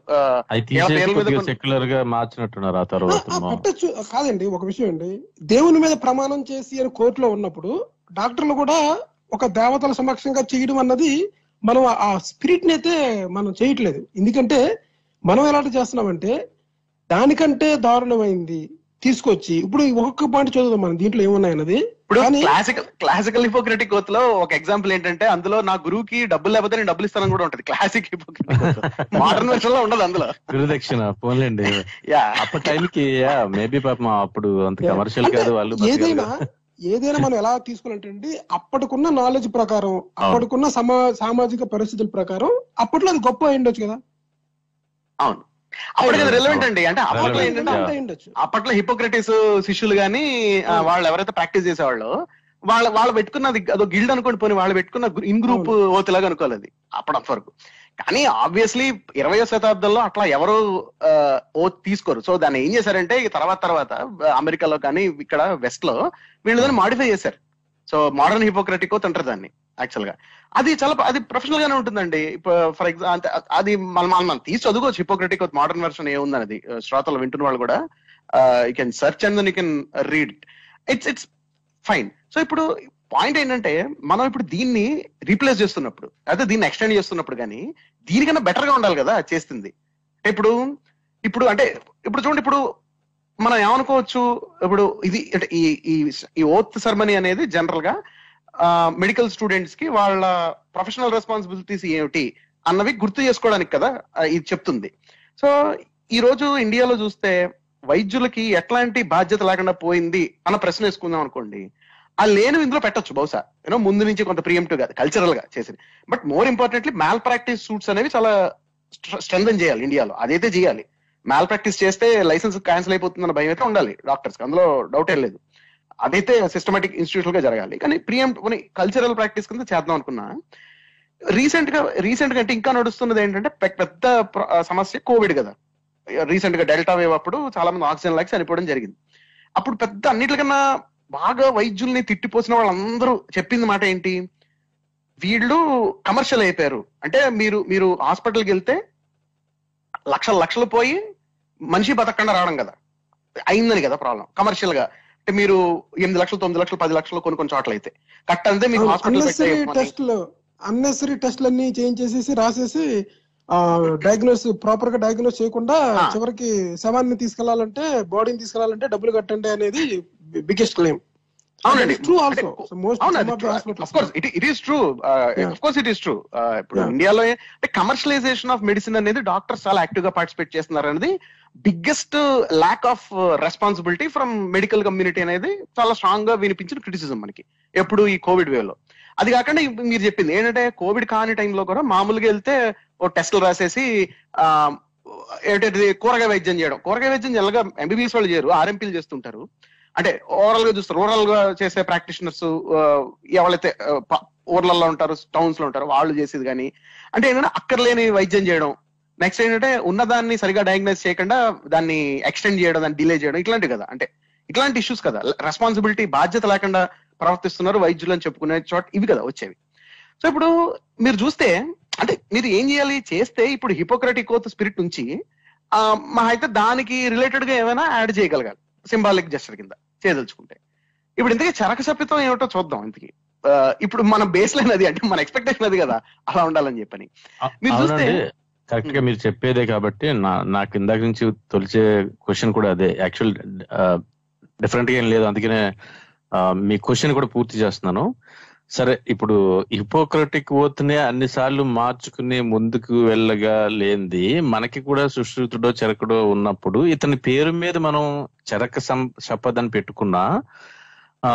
Speaker 3: సెక్యులర్గా మార్చినట్టున్నారు ఆ
Speaker 1: ఆ,
Speaker 3: తర్వాత
Speaker 1: పెట్టొచ్చు. కాదండి ఒక విషయం అండి. దేవుని మీద ప్రమాణం చేసి అని కోర్టులో ఉన్నప్పుడు డాక్టర్లు కూడా ఒక దేవతల సమక్షంగా చేయడం అన్నది మనం ఆ స్పిరిట్ని అయితే మనం చేయట్లేదు. ఎందుకంటే మనం ఎలాంటి చేస్తున్నామంటే దానికంటే దారుణమైంది తీసుకొచ్చి ఇప్పుడు ఒక్కొక్క పాయింట్ చదువుదాం మనం దీంట్లో ఏమున్నాయన్నది.
Speaker 2: ఇప్పుడు
Speaker 1: కానీ
Speaker 2: క్లాసికల్ క్లాసికల్ హిపోక్రటిక్ ఓత్లో ఒక ఎగ్జాంపుల్ ఏంటంటే అందులో నా గురువుకి డబ్బులు లేకపోతే నేను డబ్బులు ఇస్తానని కూడా ఉంటది. క్లాసిక్ హిపోక్రటిక్ మోడర్న్ వెర్షన్లో ఉండదు అందులో.
Speaker 3: గురుదక్షిణ పోన్లేండి
Speaker 2: యా
Speaker 3: అప్పటి టైంకి మేబీ పాపం అప్పుడు అంత కమర్షియల్ కాదు వాళ్ళు
Speaker 1: ఏదైనా. ఏదైనా మనం ఎలా తీసుకోవాలంటే అండి అప్పటికున్న నాలెడ్జ్ ప్రకారం అప్పటికున్న సమా సామాజిక పరిస్థితుల ప్రకారం అప్పట్లో అది గొప్ప అయి ఉండొచ్చు కదా.
Speaker 2: అవును. అప్పటికి
Speaker 3: అవును.
Speaker 2: రిలవెంట్ అండి. అంటే అప్పట్లో ఏంటంటే అప్పట్లో హిపోక్రటిస్ శిష్యులు గాని. వాళ్ళు ఎవరైతే ప్రాక్టీస్ చేసేవాళ్ళు వాళ్ళ వాళ్ళు పెట్టుకున్నది అదో గిల్డ్ అనుకోండి పోనీ వాళ్ళు పెట్టుకున్న ఇన్ గ్రూప్ ఓతిలాగా అనుకోవాలి అది. అప్పటి వరకు కానీ ఆబ్వియస్లీ ఇరవయో శతాబ్దంలో అట్లా ఎవరు ఓ తీసుకోరు. సో దాన్ని ఏం చేశారంటే తర్వాత తర్వాత అమెరికాలో కానీ ఇక్కడ వెస్ట్లో వీళ్ళు దాన్ని మాడిఫై చేశారు. సో మోడర్న్ హిపోక్రటిక్ ఓత్ అంటారు దాన్ని యాక్చువల్గా. అది చాలా అది ప్రొఫెషనల్ గానే ఉంటుందండి. ఫర్ ఎగ్జాంపుల్ అది మనం మనం మనం తీసి చదువుకోవచ్చు. హిపోక్రటిక్ మోడర్న్ వెర్షన్ ఏముందనేది శ్రోతలు వింటున్న వాళ్ళు కూడా you can search and you can read it's it's fine so ఇప్పుడు పాయింట్ ఏంటంటే మనం ఇప్పుడు దీన్ని రీప్లేస్ చేస్తున్నప్పుడు అదే దీన్ని ఎక్స్టెండ్ చేస్తున్నప్పుడు కానీ దీనికన్నా బెటర్గా ఉండాలి కదా చేస్తుంది. ఇప్పుడు ఇప్పుడు అంటే ఇప్పుడు చూడండి ఇప్పుడు మనం ఏమనుకోవచ్చు ఇప్పుడు ఇది అంటే ఈ ఈ ఓత్ సెరమనీ అనేది జనరల్గా మెడికల్ స్టూడెంట్స్కి వాళ్ళ ప్రొఫెషనల్ రెస్పాన్సిబిలిటీస్ ఏమిటి అన్నవి గుర్తు చేసుకోవడానికి కదా ఇది చెప్తుంది. సో ఈ రోజు ఇండియాలో చూస్తే వైద్యులకి ఎట్లాంటి బాధ్యత లేకుండా పోయింది అన్న ప్రశ్న వేసుకుందాం అనుకోండి. ఆ లేను ఇందులో పెట్టొచ్చు బహుశా. యూనో ముందు నుంచి కొంత ప్రియంటివ్గా కల్చరల్గా చేసింది. But more importantly malpractice suits అనేవి చాలా స్ట్రెంగ్ చేయాలి ఇండియాలో. అదైతే చేయాలి. మ్యాల్ ప్రాక్టీస్ చేస్తే లైసెన్స్ క్యాన్సిల్ అయిపోతుందన్న భయం అయితే ఉండాలి డాక్టర్స్ అందులో డౌట్ ఏం లేదు. అదైతే సిస్టమేటిక్ ఇన్స్టిట్యూట్గా జరగాలి. కానీ ప్రియం కల్చరల్ ప్రాక్టీస్ కింద చేద్దాం అనుకున్నా. రీసెంట్గా రీసెంట్గా అంటే ఇంకా నడుస్తున్నది ఏంటంటే పెద్ద సమస్య కోవిడ్ కదా. రీసెంట్గా డెల్టా వేవ్ అప్పుడు చాలా మంది ఆక్సిజన్ లాక్స్ చనిపోవడం జరిగింది. అప్పుడు పెద్ద అన్నిటికన్నా బాగా వైద్యుల్ని తిట్టిపోసిన వాళ్ళందరూ చెప్పింది మాట ఏంటి? వీళ్ళు కమర్షియల్ అయిపోయారు. అంటే మీరు మీరు హాస్పిటల్కి వెళ్తే లక్షల లక్షలు పోయి మనిషి బతకకుండా రావడం కదా. అయిందని కదా ప్రాబ్లం. కమర్షియల్గా అంటే మీరు ఎనిమిది లక్షలు తొమ్మిది లక్షలు పది లక్షలు కొన్ని కొన్ని చోట్ల అయితే. కట్ అంతే మీకు హాస్పిటల్
Speaker 1: టెస్ట్లు అన్నెసరీ టెస్ట్లు అన్ని చేయించేసేసి రాసేసి డయాగ్నోస్ ప్రాపర్గా డయాగ్నోస్ చేయకుండా. చివరికి శవాన్ని తీసుకెళ్ళాలంటే బాడీని తీసుకెళ్ళాలంటే డబ్బులు కట్టండి అనేది బిగ్గెస్ట్ క్లెయిమ్
Speaker 2: అవునండి.
Speaker 1: ట్రూ
Speaker 2: అంటే
Speaker 1: ఆల్సో మోస్ట్
Speaker 2: అవును of course it it is true
Speaker 1: Yeah.
Speaker 2: Of course it is true ఇప్పుడు
Speaker 1: Yeah.
Speaker 2: ఇండియాలో అంటే కమర్షియలైజేషన్ ఆఫ్ మెడిసిన్ అనేది డాక్టర్స్ చాలా యాక్టివ్గా పార్టిసిపేట్ చేస్తున్నారు అనేది biggest lack of responsibility from medical community అనేది చాలా స్ట్రాంగ్గా వినిపించిన క్రిటిసిజం మనకి. ఎప్పుడు ఈ కోవిడ్ వేవ్లో. అది కాకుండా మీరు చెప్పింది ఏంటంటే కోవిడ్ కాని టైంలో కూడా మామూలుగా వెళ్తే ఓ టెస్టులు రాసేసి ఆ ఏంటంటే కూరగాయ వైద్యం చేయడం. కూరగాయ వైద్యం జనరల్గా ఎంబీబీఎస్ వాళ్ళు చేయరు. ఆర్ఎంపీలు చేస్తుంటారు. అంటే ఓవరాల్గా చూస్తారు. రూరల్గా చేసే ప్రాక్టీషనర్స్ ఎవరైతే ఊర్లలో ఉంటారు టౌన్స్లో ఉంటారు వాళ్ళు చేసేది కానీ అంటే ఏంటంటే అక్కర్లేని వైద్యం చేయడం. నెక్స్ట్ ఏంటంటే ఉన్నదాన్ని సరిగా డయాగ్నైజ్ చేయకుండా దాన్ని ఎక్స్టెండ్ చేయడం దాన్ని డిలే చేయడం ఇట్లాంటివి కదా. అంటే ఇట్లాంటి ఇష్యూస్ కదా. రెస్పాన్సిబిలిటీ బాధ్యత లేకుండా ప్రవర్తిస్తున్నారు వైద్యులు అని చెప్పుకునే చోట ఇవి కదా వచ్చేవి. సో ఇప్పుడు మీరు చూస్తే అంటే మీరు ఏం చేయాలి? చేస్తే ఇప్పుడు హిపోక్రటిక్ కోత్ స్పిరిట్ నుంచి మా అయితే దానికి రిలేటెడ్గా ఏమైనా యాడ్ చేయగలగాలి. సింబాలిక్ జస్టర్ కింద చేయదలుచుకుంటే. ఇప్పుడు ఇంతకీ చరక శపితం ఏమిటో చూద్దాం ఇంతకీ. ఇప్పుడు మన బేస్ లైన్ అది అంటే మన ఎక్స్పెక్టేషన్ అది కదా అలా ఉండాలని చెప్పని. మీరు చూస్తే-
Speaker 3: కరెక్ట్గా మీరు చెప్పేదే కాబట్టి నా నాకు ఇందాక నుంచి తొలిచే క్వశ్చన్ కూడా అదే. యాక్చువల్ డిఫరెంట్గా ఏం లేదు. అందుకనే మీ క్వశ్చన్ కూడా పూర్తి చేస్తున్నాను. సరే ఇప్పుడు హిపోక్రటిక్ ఓత్నే అన్ని సార్లు మార్చుకుని ముందుకు వెళ్ళగా లేనిది మనకి కూడా సుశ్రుతుడో చెరకుడో ఉన్నప్పుడు ఇతని పేరు మీద మనం చెరక సం శపథ్ అని పెట్టుకున్నా ఆ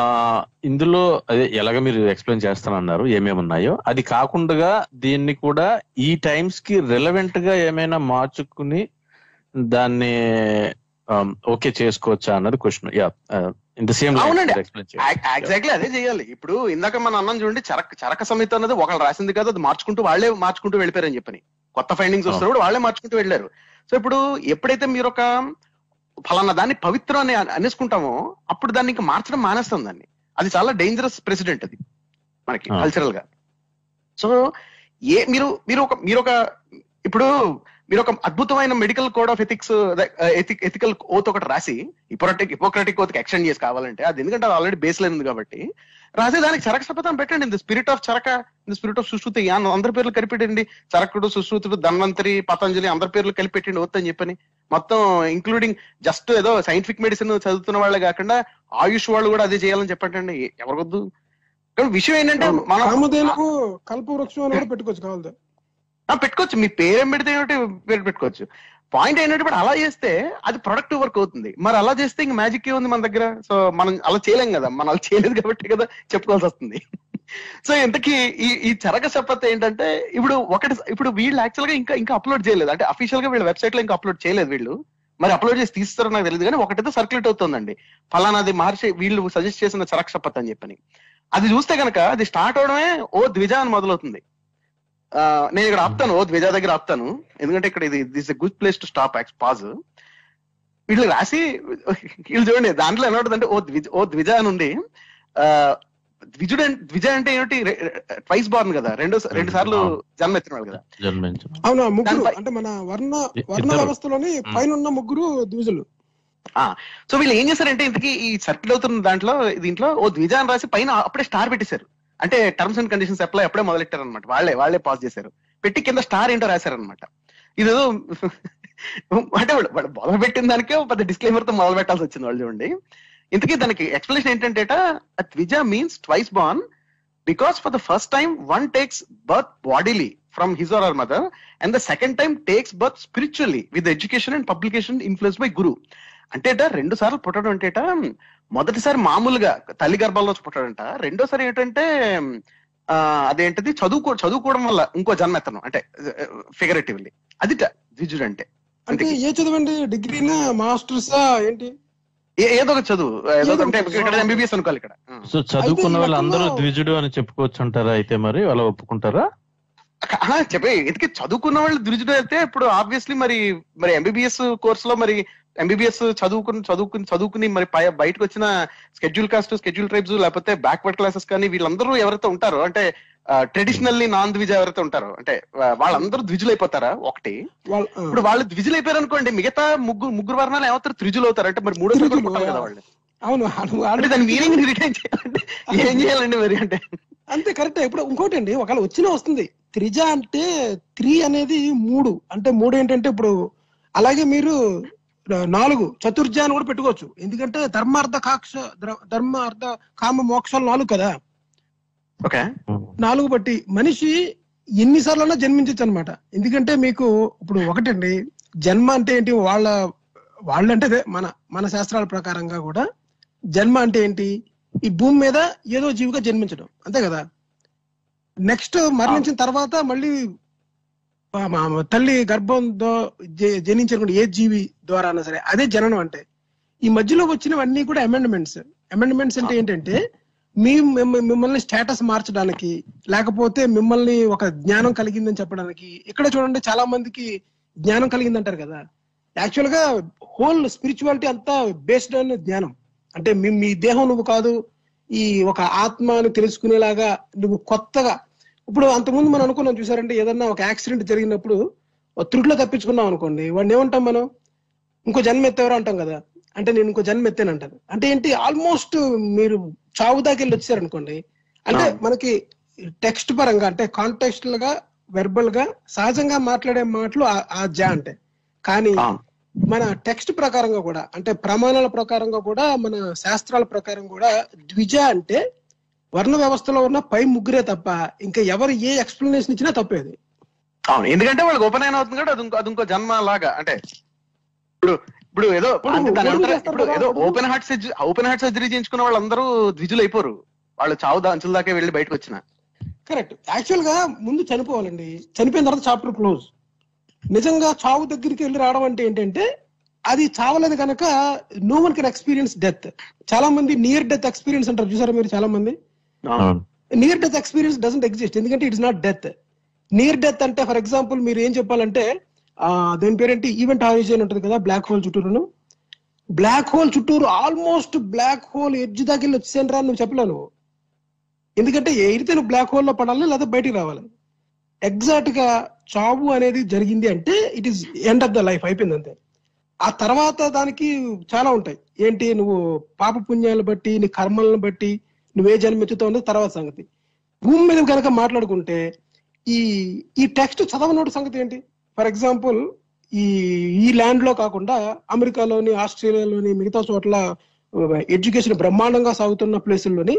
Speaker 3: ఇందులో అదే ఎలాగ మీరు ఎక్స్ప్లెయిన్ చేస్తానన్నారు ఏమేమి ఉన్నాయో. అది కాకుండా దీన్ని కూడా ఈ టైమ్స్కి రిలవెంట్గా ఏమైనా మార్చుకుని దాన్ని ఓకే చేసుకోవచ్చా అన్నది క్వశ్చన్. యా
Speaker 2: అవునండి. ఎగ్జాక్ట్లీ అదే చేయాలి. ఇప్పుడు ఇందాక మన అన్నం చూడండి చరక చరక సమితి అన్నది ఒకళ్ళు రాసింది కదా అది మార్చుకుంటూ వాళ్ళే మార్చుకుంటూ వెళ్ళిపోయారని చెప్పని. కొత్త ఫైండింగ్స్ వస్తున్నప్పుడు వాళ్ళే మార్చుకుంటూ వెళ్ళారు. సో ఇప్పుడు ఎప్పుడైతే మీరు ఒక ఫలానా దాన్ని పవిత్రం అని అనేసుకుంటామో అప్పుడు దాన్ని ఇంకా మార్చడం మానేస్తాం దాన్ని. అది చాలా డేంజరస్ ప్రెసిడెంట్ అది మనకి. కల్చరల్గా. సో ఏ మీరు మీరు ఒక మీరు ఒక ఇప్పుడు మీరు ఒక అద్భుతమైన medical code of ethics ethical oath ఒకటి రాసి హిపోక్రటిక్ హిపోక్రటిక్ ఓత్ ఎక్స్టెండ్ చేసి కావాలంటే అది ఎందుకంటే అది ఆల్రెడీ బేస్ లైన్ ఉంది కాబట్టి రాసే దానికి చరక శపథం పెట్టండి. In the spirit of Charaka in the spirit of Sushruta అందరి పేర్లు కలిపెట్టండి. చరకుడు సుశ్రుతుడు ధన్వంతరి పతంజలి అందరి పేర్లు కలిపెట్టండి ఓత్ అని చెప్పని. మొత్తం ఇంక్లూడింగ్ జస్ట్ ఏదో సైంటిఫిక్ మెడిసిన్ చదువుతున్న వాళ్ళే కాకుండా ఆయుష్ వాళ్ళు కూడా అదే చేయాలని చెప్పండి ఎవరికొద్దు కానీ విషయం ఏంటంటే మనం
Speaker 1: కల్పవృక్షం పెట్టుకోవచ్చు కావాలి
Speaker 2: పెట్టుకోవచ్చు. మీ పేరేం పెడితే ఏమిటి పేరు పెట్టుకోవచ్చు. పాయింట్ ఏంటంటే అలా చేస్తే అది ప్రొడక్టివ్ వర్క్ అవుతుంది. మరి అలా చేస్తే ఇంక మ్యాజిక్ ఉంది మన దగ్గర? సో మనం అలా చేయలేం కదా. మనం అలా చేయలేదు కాబట్టి కదా చెప్పుకోవాల్సి వస్తుంది. సో ఇంతకీ ఈ ఈ చరక శపథ ఏంటంటే ఇప్పుడు ఒకటి ఇప్పుడు వీళ్ళు యాక్చువల్గా ఇంకా ఇంకా అప్లోడ్ చేయలేదు. అంటే అఫీషియల్గా వీళ్ళ వెబ్సైట్లో ఇంకా అప్లోడ్ చేయలేదు వీళ్ళు. మరి అప్లోడ్ చేసి తీస్తారో నాకు తెలియదు కానీ ఒకటైతే సర్క్యులేట్ అవుతుందండి. ఫలానాది మార్చి వీళ్ళు సజెస్ట్ చేసిన చరక శపథ అని చెప్పని. అది చూస్తే కనుక అది స్టార్ట్ అవడమే ఓ ద్విజ అని మొదలవుతుంది. నేను ఇక్కడ ఆపుతాను ఓ ద్విజ దగ్గర ఆపుతాను. ఎందుకంటే ఇక్కడ ఇది this a good place to stop pause వీళ్ళు రాసి వీళ్ళు చూడండి దాంట్లో ఎలా ఉంటుంది ఓ ద్విజ ఓ ద్విజ అని ఉంది. ఆ, ద్విజుడు అంటే- ద్విజ అంటే ఏమిటి? ట్వైస్ బార్న్ కదా. రెండు రెండు సార్లు జన్మ ఎత్తినాడు కదా.
Speaker 1: అవును ఆ ముగ్గురు అంటే మన వర్ణ వర్ణ. వ్యవస్థలోని పైన ఉన్న ముగ్గురు ద్విజులు.
Speaker 2: సో వీళ్ళు ఏం చేశారంటే ఇంతకీ ఈ సర్కిల్ అవుతున్న దాంట్లో దీంట్లో ఓ ద్విజ అని రాసి పైన అప్పుడే స్టార్ పెట్టేశారు. అంటే టర్మ్స్ అండ్ కండిషన్స్ అప్లై అప్పుడే మొదలెట్టారనమాట వాళ్ళే వాళ్ళే పాస్ చేశారు. పెట్టి కింద స్టార్ ఏంటో రాశారనమాట ఇదేదో అంటే వాళ్ళు మొదలు పెట్టిన దానికే పెద్ద డిస్క్లైమర్తో మొదలు పెట్టాల్సి వచ్చింది వాళ్ళు చూడండి. ఇంతకీ దానికి ఎక్స్ప్లెనేషన్ ఏంటంటే dvija means twice born because for the first time one takes birth bodily from his or our mother and the second time takes birth spiritually with education and publication influence by guru అంటేట రెండు సార్లు పుట్టడం అంటేట మొదటిసారి మామూలుగా తల్లి గర్భంలో పుట్టాడంట. రెండోసారి ఏంటంటే ఆ, అదేంటిది? చదువుకో చదువుకోవడం వల్ల ఇంకో జన్మ ఎత్తనం అంటే ఫిగరేటివ్లీ అది ద్విజుడు అంటే.
Speaker 1: అంటే ఏ చదవండి? డిగ్రీనా మాస్టర్సా ఏంటి?
Speaker 2: ఏదో ఒక చదువు. ఏదో అంటే ఇక్కడ ఎంబీబీఎస్ అనుకోవాలి ఇక్కడ.
Speaker 3: సో చదువుకున్న వాళ్ళందరూ ద్విజుడు అని చెప్పుకోవచ్చు అంటారా అయితే మరి? అలా ఒప్పుకుంటారా?
Speaker 2: ఆ, చెప్పే ఎందుకే చదువుకున్న వాళ్ళు ద్విజుడు అయితే ఇప్పుడు ఆబ్వియస్లీ మరి మరి ఎంబీబీఎస్ కోర్స్లో మరి ఎంబీబీఎస్ చదువుకుని చదువుకుని చదువుకుని మరి బయటకు వచ్చిన స్కెడ్యూల్ కాస్ట్ స్కెడ్యూల్ ట్రైబ్స్ లేకపోతే బ్యాక్వర్డ్ క్లాసెస్ కానీ వీళ్ళందరూ ఎవరైతే ఉంటారో అంటే ట్రెడిషనల్లీ నాన్ ద్విజ ఎవరైతే ఉంటారో అంటే వాళ్ళందరూ ద్విజులు అయిపోతారా ఒకటి. ఇప్పుడు వాళ్ళు ద్విజులు అయిపోయారు అనుకోండి మిగతా ముగ్గురు ముగ్గురు వర్ణాలు ఏమవుతారు? త్రిజులు అవుతారు అంటే మరి మూడో
Speaker 1: త్రిజులు,
Speaker 2: కదా. వాళ్ళు.
Speaker 1: అవును
Speaker 2: అంటే దాని మీనింగ్ రిటైన్ చేయాలంటే ఏం చేయాలండి మరి అంటే?
Speaker 1: అంతే కరెక్ట్. ఇప్పుడు ఇంకోటి అండి ఒకవేళ వచ్చినా వస్తుంది. త్రిజ అంటే త్రీ అనేది మూడు. అంటే మూడు ఏంటంటే ఇప్పుడు అలాగే మీరు నాలుగు చతుర్జ అని కూడా పెట్టుకోవచ్చు. ఎందుకంటే ధర్మార్థ కాక్ష ధర్మ అర్థ కామ మోక్షాలు నాలుగు కదా.
Speaker 2: ఓకే.
Speaker 1: నాలుగు బట్టి మనిషి ఎన్నిసార్లన్నా జన్మించచ్చు అనమాట ఎందుకంటే మీకు ఇప్పుడు ఒకటండి జన్మ అంటే ఏంటి? వాళ్ళ వాళ్ళంటే మన మన శాస్త్రాల ప్రకారంగా కూడా జన్మ అంటే ఏంటి? ఈ భూమి మీద ఏదో జీవిగా జన్మించడం. అంతే కదా? నెక్స్ట్ మరణించిన తర్వాత మళ్ళీ తల్లి గర్భంతో జ- జనించినటువంటి ఏ జీవి ద్వారా అయినా సరే అదే జననం అంటే ఈ మధ్యలో వచ్చినవన్నీ కూడా అమెండ్మెంట్స్ అమెండ్మెంట్స్ అంటే ఏంటంటే మీ మిమ్మ- మిమ్మల్ని స్టేటస్ మార్చడానికి లేకపోతే మిమ్మల్ని ఒక జ్ఞానం కలిగిందని చెప్పడానికి ఇక్కడ చూడండి చాలా మందికి జ్ఞానం కలిగిందంటారు కదా. యాక్చువల్గా హోల్ స్పిరిచువాలిటీ అంతా బేస్డ్ ఆన్ జ్ఞానం. అంటే మీ మీ దేహం నువ్వు కాదు ఈ ఒక ఆత్మని తెలుసుకునేలాగా నువ్వు కొత్తగా ఇప్పుడు అంతకుముందు మనం అనుకున్నాం చూసారంటే ఏదన్నా ఒక యాక్సిడెంట్ జరిగినప్పుడు త్రుట్లో తప్పించుకున్నాం అనుకోండి వాడిని ఏమంటాం మనం? ఇంకో జన్మ ఎత్తేవారు అంటాం కదా. అంటే నేను ఇంకో జన్మ ఎత్తాను అంటాను అంటే ఏంటి ఆల్మోస్ట్ మీరు చావు దాకా వెళ్ళి వచ్చారు అనుకోండి అంటే. మనకి టెక్స్ట్ పరంగా అంటే కాంటెక్స్టల్గా వెర్బల్గా సహజంగా మాట్లాడే మాటలు ఆ- జా అంటే. కానీ మన టెక్స్ట్ ప్రకారంగా కూడా అంటే ప్రమాణాల ప్రకారంగా కూడా మన శాస్త్రాల ప్రకారం కూడా ద్విజ అంటే వర్ణ వ్యవస్థలో ఉన్న పై ముగ్గురే తప్ప ఇంకా ఎవరు ఏ ఎక్స్ప్లెనేషన్ ఇచ్చినా తప్పేది.
Speaker 2: అవును ఎందుకంటే వాళ్ళకి ఓపెన్ అయిన అవుతుంది కూడా అది ఇంకో అది ఇంకో జన్మ లాగా అంటే ఇప్పుడు ఇప్పుడు ఏదో
Speaker 1: ఇప్పుడు
Speaker 2: అంటే దాని
Speaker 1: కదా.
Speaker 2: ఏదో. Open heart surgery open heart surgery చేయించుకున్న వాళ్ళందరూ ద్విజులు అయిపోరు వాళ్ళు చావు దా- అంచుల దాకా వెళ్ళి బయటకు వచ్చిన.
Speaker 1: కరెక్ట్ యాక్చువల్గా ముందు చనిపోవాలండి. చనిపోయిన తర్వాత చాప్టర్ క్లోజ్ నిజంగా చావు దగ్గరికి వెళ్ళి రావడం అంటే ఏంటంటే అది చావలేదు కనుక no one can experience death చాలా మంది నియర్ డెత్ ఎక్స్పీరియన్స్ అంటారు. చూసారా మీరు చాలా మంది near death experience doesn't exist ఎందుకంటే it's not death near death అంటే ఫర్ ఎగ్జాంపుల్ మీరు ఏం చెప్పాలంటే ఆ, దాని పేరేంటి? ఈవెంట్ హారిజన్ ఉంటుంది కదా బ్లాక్ హోల్ చుట్టూరును. బ్లాక్ హోల్ చుట్టూరు ఆల్మోస్ట్ బ్లాక్ హోల్ ఎడ్జ్ దాకా వెళ్ళి వచ్చేసాను రా నువ్వు చెప్పలేవు నువ్వు. ఎందుకంటే ఎయిరితే నువ్వు బ్లాక్ హోల్లో పడాలి లేదా బయటికి రావాలి. ఎగ్జాక్ట్గా చావు అనేది జరిగింది అంటే it is end of the life అయిపోయింది అంతే. ఆ తర్వాత దానికి చాలా ఉంటాయి. ఏంటి? నువ్వు పాప పుణ్యాలను బట్టి నీ కర్మలను బట్టి నువ్వే జన్మెత్తుతావు అనేది తర్వాత సంగతి. భూమి మీద కనుక మాట్లాడుకుంటే ఈ ఈ టెక్స్ట్ చదవనోటి సంగతి ఏంటి? ఫర్ ఎగ్జాంపుల్ ఈ ఈ ల్యాండ్లో కాకుండా అమెరికాలోని ఆస్ట్రేలియాలోని మిగతా చోట్ల ఎడ్యుకేషన్ బ్రహ్మాండంగా సాగుతున్న ప్లేసుల్లోని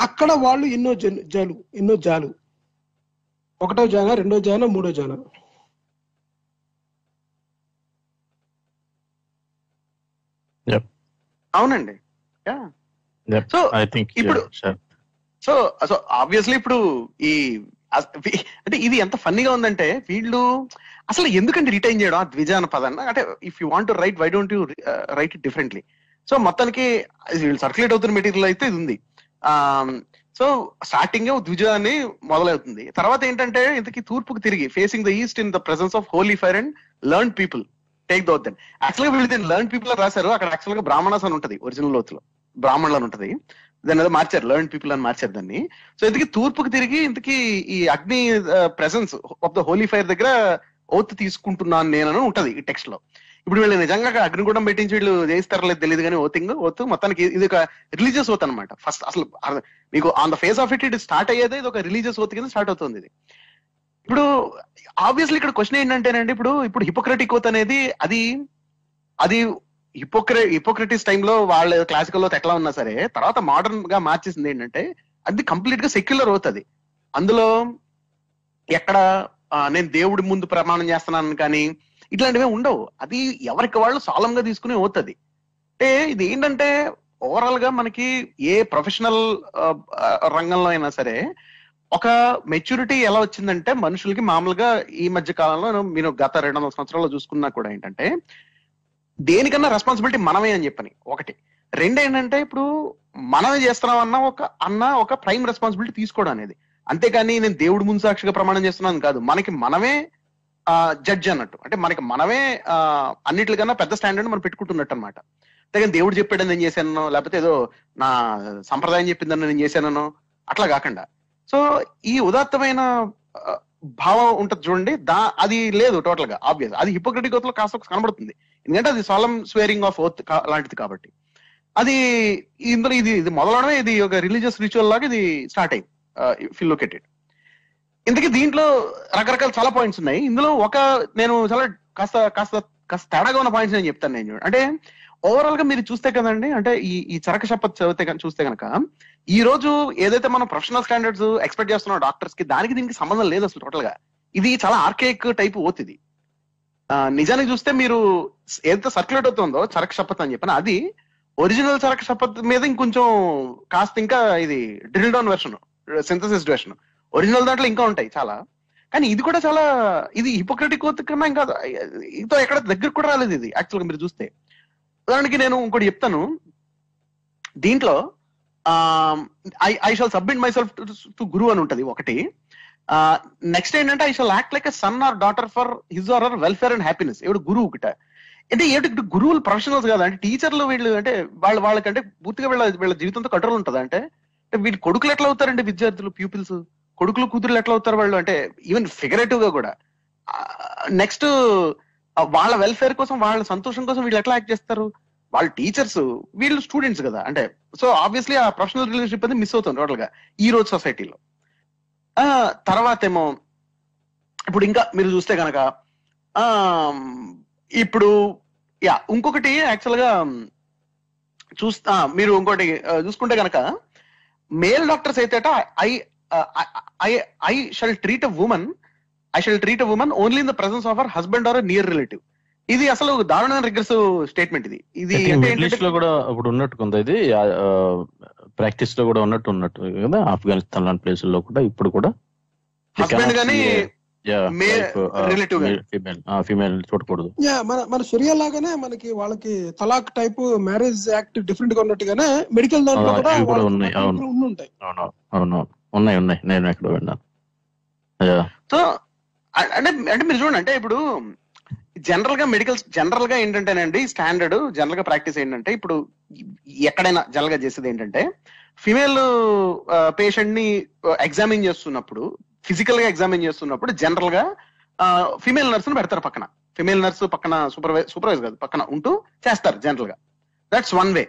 Speaker 1: అక్కడ వాళ్ళు ఎన్నో జన్- జాలు ఎన్నో జాలు. ఒకటో జాన రెండో జాన మూడో జాన.
Speaker 2: అవునండి. సో
Speaker 3: ఐ థింక్
Speaker 2: ఇప్పుడు- సో సో ఆబ్వియస్లీ ఇప్పుడు ఈ అంటే ఇది ఎంత ఫన్నీగా ఉందంటే వీళ్ళు అసలు ఎందుకంటే రిటైన్ చేయడం ఆ ద్విజ అన్న పదాన్ని? అంటే if you want write why don't you write it differently so మొత్తానికి వీళ్ళు సర్క్యులేట్ అవుతున్న మెటీరియల్ అయితే ఇది ఉంది. సో స్టార్టింగ్ ద్విజ అని మొదలవుతుంది. తర్వాత ఏంటంటే ఇంతకీ తూర్పుకు తిరిగి facing the east in the presence of holy fire and learn people take doubt then యాక్చువల్గా వీళ్ళు దీన్ని లర్న్ పీపుల్ రాశారు. అక్కడ యాక్చువల్గా బ్రాహ్మణస్ అని ఉంటది ఒరిజినల్ లోతులో బ్రాహ్మణులు అని ఉంటది. దాని ఏదో మార్చారు లర్న్ పీపుల్ అని మార్చారు దాన్ని. సో ఇంతకీ తూర్పుకి తిరిగి ఇంతకీ ఈ అగ్ని presence of the holy fire దగ్గర ఓత్ తీసుకుంటున్నాను నేను ఉంటది ఈ టెక్స్ట్లో. ఇప్పుడు వీళ్ళు నిజంగా అగ్నిగూడం పెట్టించి వీళ్ళు చేయిస్తారో లేదు తెలియదు కానీ ఓతింగ్ ఓత్ మొత్తానికి ఇది ఒక రిలీజియస్ ఓత్ అనమాట ఫస్ట్ అసలు మీకు on the face of it it start అయ్యేది ఇది ఒక రిలీజియస్ ఓత్ కింద స్టార్ట్ అవుతుంది ఇది. ఇప్పుడు ఆబ్వియస్లీ ఇక్కడ క్వశ్చన్ ఏంటంటేనండి ఇప్పుడు ఇప్పుడు హిపోక్రటిక్ ఓత్ అనేది అది అది హిపోక్రే హిపోక్రటిస్ టైంలో వాళ్ళ క్లాసికల్లో ఎట్లా ఉన్నా సరే తర్వాత మోడర్న్గా మార్చేసింది ఏంటంటే అది కంప్లీట్గా సెక్యులర్ అవుతుంది. అందులో ఎక్కడ నేను దేవుడి ముందు ప్రమాణం చేస్తున్నాను కానీ ఇట్లాంటివి ఉండవు. అది ఎవరికి వాళ్ళు సాలం గా తీసుకుని అవుతుంది. అంటే ఇది ఏంటంటే ఓవరాల్గా మనకి ఏ ప్రొఫెషనల్ రంగంలో అయినా సరే ఒక మెచ్యూరిటీ ఎలా వచ్చిందంటే మనుషులకి మామూలుగా ఈ మధ్య కాలంలో మీరు గత రెండు వందల సంవత్సరాల్లో చూసుకున్నా కూడా ఏంటంటే దేనికన్నా రెస్పాన్సిబిలిటీ మనమే అని చెప్పని. ఒకటి. రెండు ఏంటంటే ఇప్పుడు మనమే చేస్తున్నాం అన్న ఒక అన్న ఒక ప్రైమ్ రెస్పాన్సిబిలిటీ తీసుకోవడం అనేది. అంతేకాని నేను దేవుడి ముందు సాక్షిగా ప్రమాణం చేస్తున్నాను కాదు. మనకి మనమే జడ్జ్ అన్నట్టు. అంటే మనకి మనమే ఆ, అన్నిటికన్నా పెద్ద స్టాండర్డ్ మనం పెట్టుకుంటున్నట్టు అనమాట అంతేగాని దేవుడు చెప్పాడని నేను చేశాను లేకపోతే ఏదో నా సంప్రదాయం చెప్పిందని నేను చేశానను అట్లా కాకుండా. సో ఈ ఉదాత్తమైన భావం ఉంటది చూడండి దా అది లేదు టోటల్గా ఆబ్వియస్ అది హిపోక్రటిక్ ఓత్లో కాస్త కనబడుతుంది. ఎందుకంటే అది సోలం స్వేరింగ్ ఆఫ్ ఓత్ లాంటిది కాబట్టి. అది ఇందులో ఇది ఇది మొదలవడమే ఇది ఒక రిలీజియస్ రిచువల్ లాగా ఇది స్టార్ట్ అయింది ఫిల్ లొకేటెడ్ ఇంతకీ దీంట్లో రకరకాల చాలా పాయింట్స్ ఉన్నాయి. ఇందులో ఒక నేను చాలా కాస్త కాస్త కాస్త తేడాగా ఉన్న పాయింట్స్ నేను చెప్తాను నేను చూడండి. అంటే ఓవరాల్గా మీరు చూస్తే కదండి అంటే ఈ ఈ చరక శపథ్ చదివితే చూస్తే కనుక ఈ రోజు ఏదైతే మనం ప్రొఫెషనల్ స్టాండర్డ్స్ ఎక్స్పెక్ట్ చేస్తున్నాం డాక్టర్స్కి దానికి దీనికి సంబంధం లేదు అసలు టోటల్గా ఇది చాలా ఆర్కేక్ టైప్ ఓత్ ఇది నిజానికి చూస్తే మీరు ఏదైతే సర్క్యులేట్ అవుతుందో చరక శపథ్ అని చెప్పిన అది ఒరిజినల్ చరక శపథ్ మీద ఇంకొంచెం కాస్త ఇంకా ఇది drill down version synthesis version original దాంట్లో ఇంకా ఉంటాయి చాలా కానీ ఇది కూడా చాలా ఇది హిపోక్రటిక్ ఓత్ కన్నా ఇంకా ఇతో ఎక్కడ దగ్గర కూడా రాలేదు ఇది యాక్చువల్గా మీరు చూస్తే ఉదాహరణకి నేను ఇంకోటి చెప్తాను. దీంట్లో I I shall submit myself to guru అని ఉంటది ఒకటి. నెక్స్ట్ ఏంటంటే I shall act like son or daughter for his or welfare and happiness ఇప్పుడు గురువు ఒకట? అంటే ఏంటి గురువులు ప్రొఫెషనల్స్ కదా అంటే టీచర్లు వీళ్ళు అంటే వాళ్ళ వాళ్ళకంటే పూర్తిగా వీళ్ళ వీళ్ళ జీవితంతో కంట్రోల్ ఉంటుందా అంటే? వీళ్ళు కొడుకులు ఎట్లా అవుతారండి విద్యార్థులు పీపుల్స్ కొడుకులు కూతురులు ఎట్లా అవుతారు వాళ్ళు? అంటే ఈవెన్ ఫిగరేటివ్గా కూడా. నెక్స్ట్ వాళ్ళ వెల్ఫేర్ కోసం వాళ్ళ సంతోషం కోసం వీళ్ళు ఎట్లా యాక్ట్ చేస్తారు? వాళ్ళ టీచర్స్ వీళ్ళు స్టూడెంట్స్ కదా. అంటే సో ఆబ్వియస్లీ ఆ ప్రొఫెషనల్ రిలేషన్షిప్ అనేది మిస్ అవుతుంది టోటల్గా ఈ రోజు సొసైటీలో తర్వాత ఏమో ఇప్పుడు ఇంకా మీరు చూస్తే కనుక ఇప్పుడు యా ఇంకొకటి యాక్చువల్గా చూస్తా మీరు ఇంకోటి చూసుకుంటే కనుక మేల్ డాక్టర్స్ అయితే I I I shall treat a woman I shall treat a woman only in the presence of our husband or near relative ఇది అసలు దారుణమైన రిగ్రెసివ్ స్టేట్మెంట్ ఇది. ఇది ఈస్ట్లో
Speaker 3: కూడా ఇప్పుడు ఉన్నట్టు కొంత ఇది ప్రాక్టీస్లో కూడా ఉన్నట్టు ఉన్నట్టు కదా. ఆఫ్ఘనిస్తాన్ లాంటి ప్లేస్లో కూడా ఇప్పుడు కూడా.
Speaker 2: హస్బెండ్ గానీ.
Speaker 3: ఫీమేల్ ఫీమేల్ చూడకూడదు.
Speaker 1: యా మన మన షరియా లాగానే మనకి వాళ్ళకి తలాక్ టైప్ మ్యారేజ్ యాక్ట్ డిఫరెంట్గా ఉన్నట్టుగానే మెడికల్ దాంట్లో కూడా
Speaker 3: ఉన్నాయి, అవును.
Speaker 1: ఉండి ఉంటాయి
Speaker 3: అవును అవును ఉన్నాయి ఉన్నాయి. నేను ఎక్కడ విన్నాను.
Speaker 2: సో అంటే అంటే మీరు చూడండి అంటే ఇప్పుడు జనరల్గా మెడికల్ జనరల్గా ఏంటంటేనండి స్టాండర్డ్ జనరల్గా ప్రాక్టీస్ ఏంటంటే ఇప్పుడు ఎక్కడైనా జనరల్గా చేసేది ఏంటంటే ఫిమేల్ పేషెంట్ని ఎగ్జామిన్ చేస్తున్నప్పుడు ఫిజికల్గా ఎగ్జామిన్ చేస్తున్నప్పుడు జనరల్గా ఫిమేల్ నర్స్ని పెడతారు పక్కన. ఫిమేల్ నర్స్ పక్కన సూపర్వైజ్ సూపర్వైజ్ కాదు పక్కన ఉంటూ చేస్తారు జనరల్గా దట్స్ వన్ వే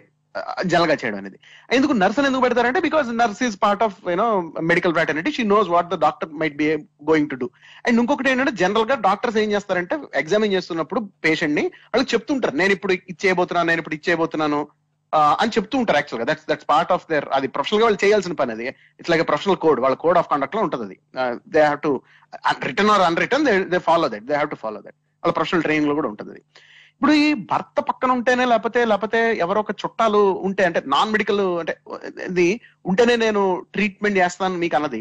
Speaker 2: జలగా చేయడం అనేది. ఎందుకు నర్సులు ఎందుకు పెడతారంటే because nurse is part of you know medical fraternity she knows what the doctor might be going to do and ఇంకొకటి ఏంటంటే జనరల్గా డాక్టర్స్ ఏం చేస్తారంటే ఎగ్జామిన్ చేస్తున్నప్పుడు పేషెంట్ని వాళ్ళకి చెప్తుంటారు. నేను ఇప్పుడు ఇచ్చేయబోతున్నాను నేను ఇప్పుడు ఇచ్చేయబోతున్నాను అని చెప్తూ ఉంటారు యాక్చువల్గా. That's that's part of their అది ప్రొఫెషనల్గా వాళ్ళు చేయాల్సిన పని అది. ఇట్స్ లైక్ ప్రొఫెషనల్ కోడ్ వాళ్ళ కోడ్ ఆఫ్ కండక్ట్లో ఉంటుంది అది. They have to return or un return they follow that they have to follow that వాళ్ళ ప్రొఫెషనల్ ట్రైనింగ్లో కూడా ఉంటుంది ఇప్పుడు ఈ భర్త పక్కన ఉంటేనే లేకపోతే లేకపోతే ఎవరో ఒక చుట్టాలు ఉంటే అంటే నాన్ మెడికల్ అంటే ఇది ఉంటేనే నేను ట్రీట్మెంట్ చేస్తాను మీకు అన్నది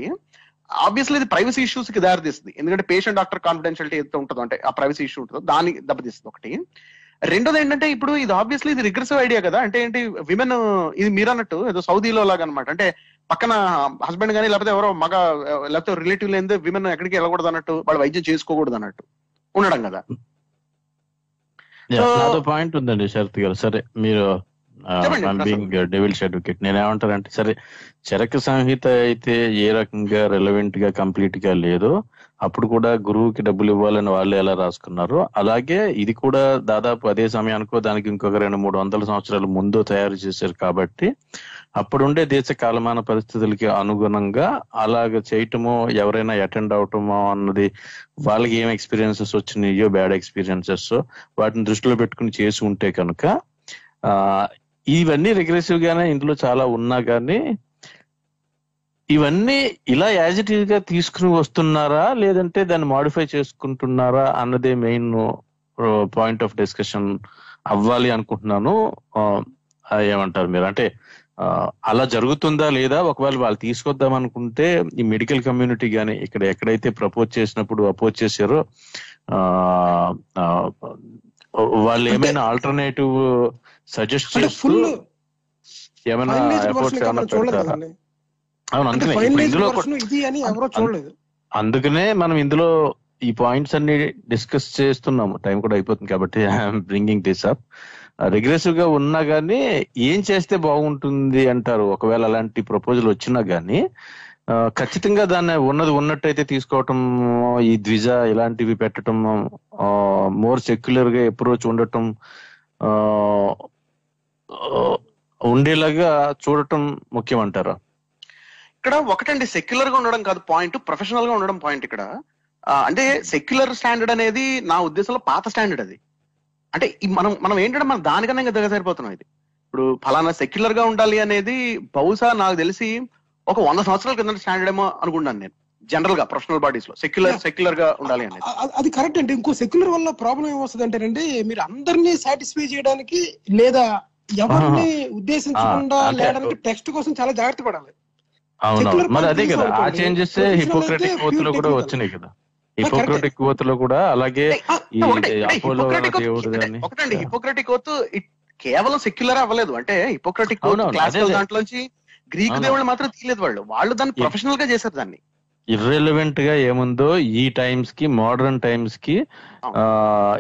Speaker 2: ఆబ్వియస్లీ ఇది ప్రైవసీ ఇష్యూస్కి దారితీస్తుంది. ఎందుకంటే పేషెంట్ డాక్టర్ కాన్ఫిడెన్షియాలిటీ ఏదైతే ఉంటుందో అంటే ఆ ప్రైవసీ ఇష్యూ ఉంటుందో దాన్ని దెబ్బతీస్తుంది ఒకటి. రెండోది ఏంటంటే ఇప్పుడు ఇది ఆబ్వియస్లీ ఇది రిగ్రెసివ్ ఐడియా కదా అంటే ఏంటి విమెన్ ఇది మీరు అన్నట్టు ఏదో సౌదీలో లాగా అనమాట అంటే పక్కన హస్బెండ్ కానీ లేకపోతే ఎవరో మగ లేకపోతే రిలేటివ్ లేనిదే విమెన్ ఎక్కడికి వెళ్ళకూడదు అన్నట్టు వాళ్ళు వైద్యం చేసుకోకూడదు అన్నట్టు ఉండడం కదా.
Speaker 3: నాతో పాయింట్ ఉందండి శరత్ గారు సరే మీరు. బీయింగ్ డెవిల్స్ అడ్వకేట్ నేనేమంటానంటే సరే చరక సంహిత అయితే ఏ రకంగా రెలవెంట్గా కంప్లీట్గా లేదో అప్పుడు కూడా గురువుకి డబ్బులు ఇవ్వాలని వాళ్ళు ఎలా రాసుకున్నారు అలాగే ఇది కూడా దాదాపు అదే సమయానికో దానికి ఇంకొక రెండు మూడు వందల సంవత్సరాల ముందు తయారు చేశారు కాబట్టి అప్పుడుండే దేశ కాలమాన పరిస్థితులకి అనుగుణంగా అలాగ చేయటమో ఎవరైనా అటెండ్ అవటమో అన్నది వాళ్ళకి ఏం ఎక్స్పీరియన్సెస్ వచ్చినాయో బ్యాడ్ ఎక్స్పీరియన్సెస్ వాటిని దృష్టిలో పెట్టుకుని చేసి ఉంటే కనుక ఆ ఇవన్నీ రిగ్రెసివ్ గానే ఇందులో చాలా ఉన్నా కానీ ఇవన్నీ ఇలా యాజ్ ఇట్ ఈజ్గా తీసుకుని వస్తున్నారా? లేదంటే దాన్ని మాడిఫై చేసుకుంటున్నారా? అన్నదే మెయిన్ పాయింట్ ఆఫ్ డిస్కషన్ అవ్వాలి అనుకుంటున్నాను. ఏమంటారు మీరు? అంటే అలా జరుగుతుందా లేదా? ఒకవేళ వాళ్ళు తీసుకొద్దాం అనుకుంటే ఈ మెడికల్ కమ్యూనిటీ గానీ ఇక్కడ ఎక్కడైతే ప్రపోజ్ చేసినప్పుడు అపోజ్ చేశారో వాళ్ళు ఏమైనా ఆల్టర్నేటివ్ సజెస్ట్ చేస్తూ
Speaker 1: ఫుల్
Speaker 3: ఏమైనా
Speaker 1: వర్షన్
Speaker 3: ఏమైనా పెడతారా? అవును అందుకనే ఇందులో అందుకనే మనం ఇందులో ఈ పాయింట్స్ అన్ని డిస్కస్ చేస్తున్నాము. టైం కూడా అయిపోతుంది కాబట్టి బ్రింగింగ్ దిస్ అప్ రిగ్రెసివ్గా ఉన్నా గానీ ఏం చేస్తే బాగుంటుంది అంటారు? ఒకవేళ అలాంటి ప్రపోజల్ వచ్చినా గానీ ఆ, ఖచ్చితంగా దాన్ని ఉన్నది ఉన్నట్టయితే తీసుకోవటం ఈ ద్విజ ఇలాంటివి పెట్టడం మోర్ సెక్యులర్గా అప్రోచ్ ఉండటం ఉండేలాగా చూడటం ముఖ్యం అంటారా
Speaker 2: ఇక్కడ ఒకటండి సెక్యులర్గా ఉండడం కాదు పాయింట్ ప్రొఫెషనల్గా ఉండడం పాయింట్ ఇక్కడ. అంటే సెక్యులర్ స్టాండర్డ్ అనేది నా ఉద్దేశంలో పాత స్టాండర్డ్ అది. అంటే మనం మనం ఏంటంటే మనం దానికన్నా ఇంకా దగ్గర సరిపోతున్నాం ఇది. ఇప్పుడు ఫలానా సెక్యులర్గా ఉండాలి అనేది బహుశా నాకు తెలిసి ఒక వంద సంవత్సరాల కింద స్టాండర్డ్ ఏమో అనుకుంటాను నేను. జనరల్గా ప్రొఫెషనల్ బాడీస్లో. సెక్యులర్. సెక్యులర్గా ఉండాలి అనేది.
Speaker 1: అది కరెక్ట్ అండి. ఇంకో సెక్యులర్ వల్ల ప్రాబ్లం ఏమొస్తుంది అంటేనండి మీరు అందరినీ సాటిస్ఫై చేయడానికి లేదా ఎవరిని ఉద్దేశించకుండా లేడానికి టెక్స్ట్ కోసం చాలా జాగ్రత్త పడాలి
Speaker 3: అవును మరి అదే కదా ఆ. చేంజెస్ హిపోక్రటిక్
Speaker 1: pure
Speaker 3: కూడా. వచ్చినాయి కదా. హిపోక్రటిక్ కోతులో కూడా అలాగే
Speaker 2: ఒకటండి. హిపోక్రటిక్ ఓత్ కేవలం సెక్యులర్ అవ్వలేదు అంటే హిపోక్రటిక్ క్లాసికల్. దాంట్లోంచి గ్రీక్. దేవుళ్ళు మాత్రం తీయలేదు వాళ్ళు వాళ్ళు దాన్ని ప్రొఫెషనల్గా చేశారు దాన్ని
Speaker 3: ఇర్రెలవెంట్గా ఏముందో ఈ టైమ్స్కి మోడర్న్ టైమ్స్కి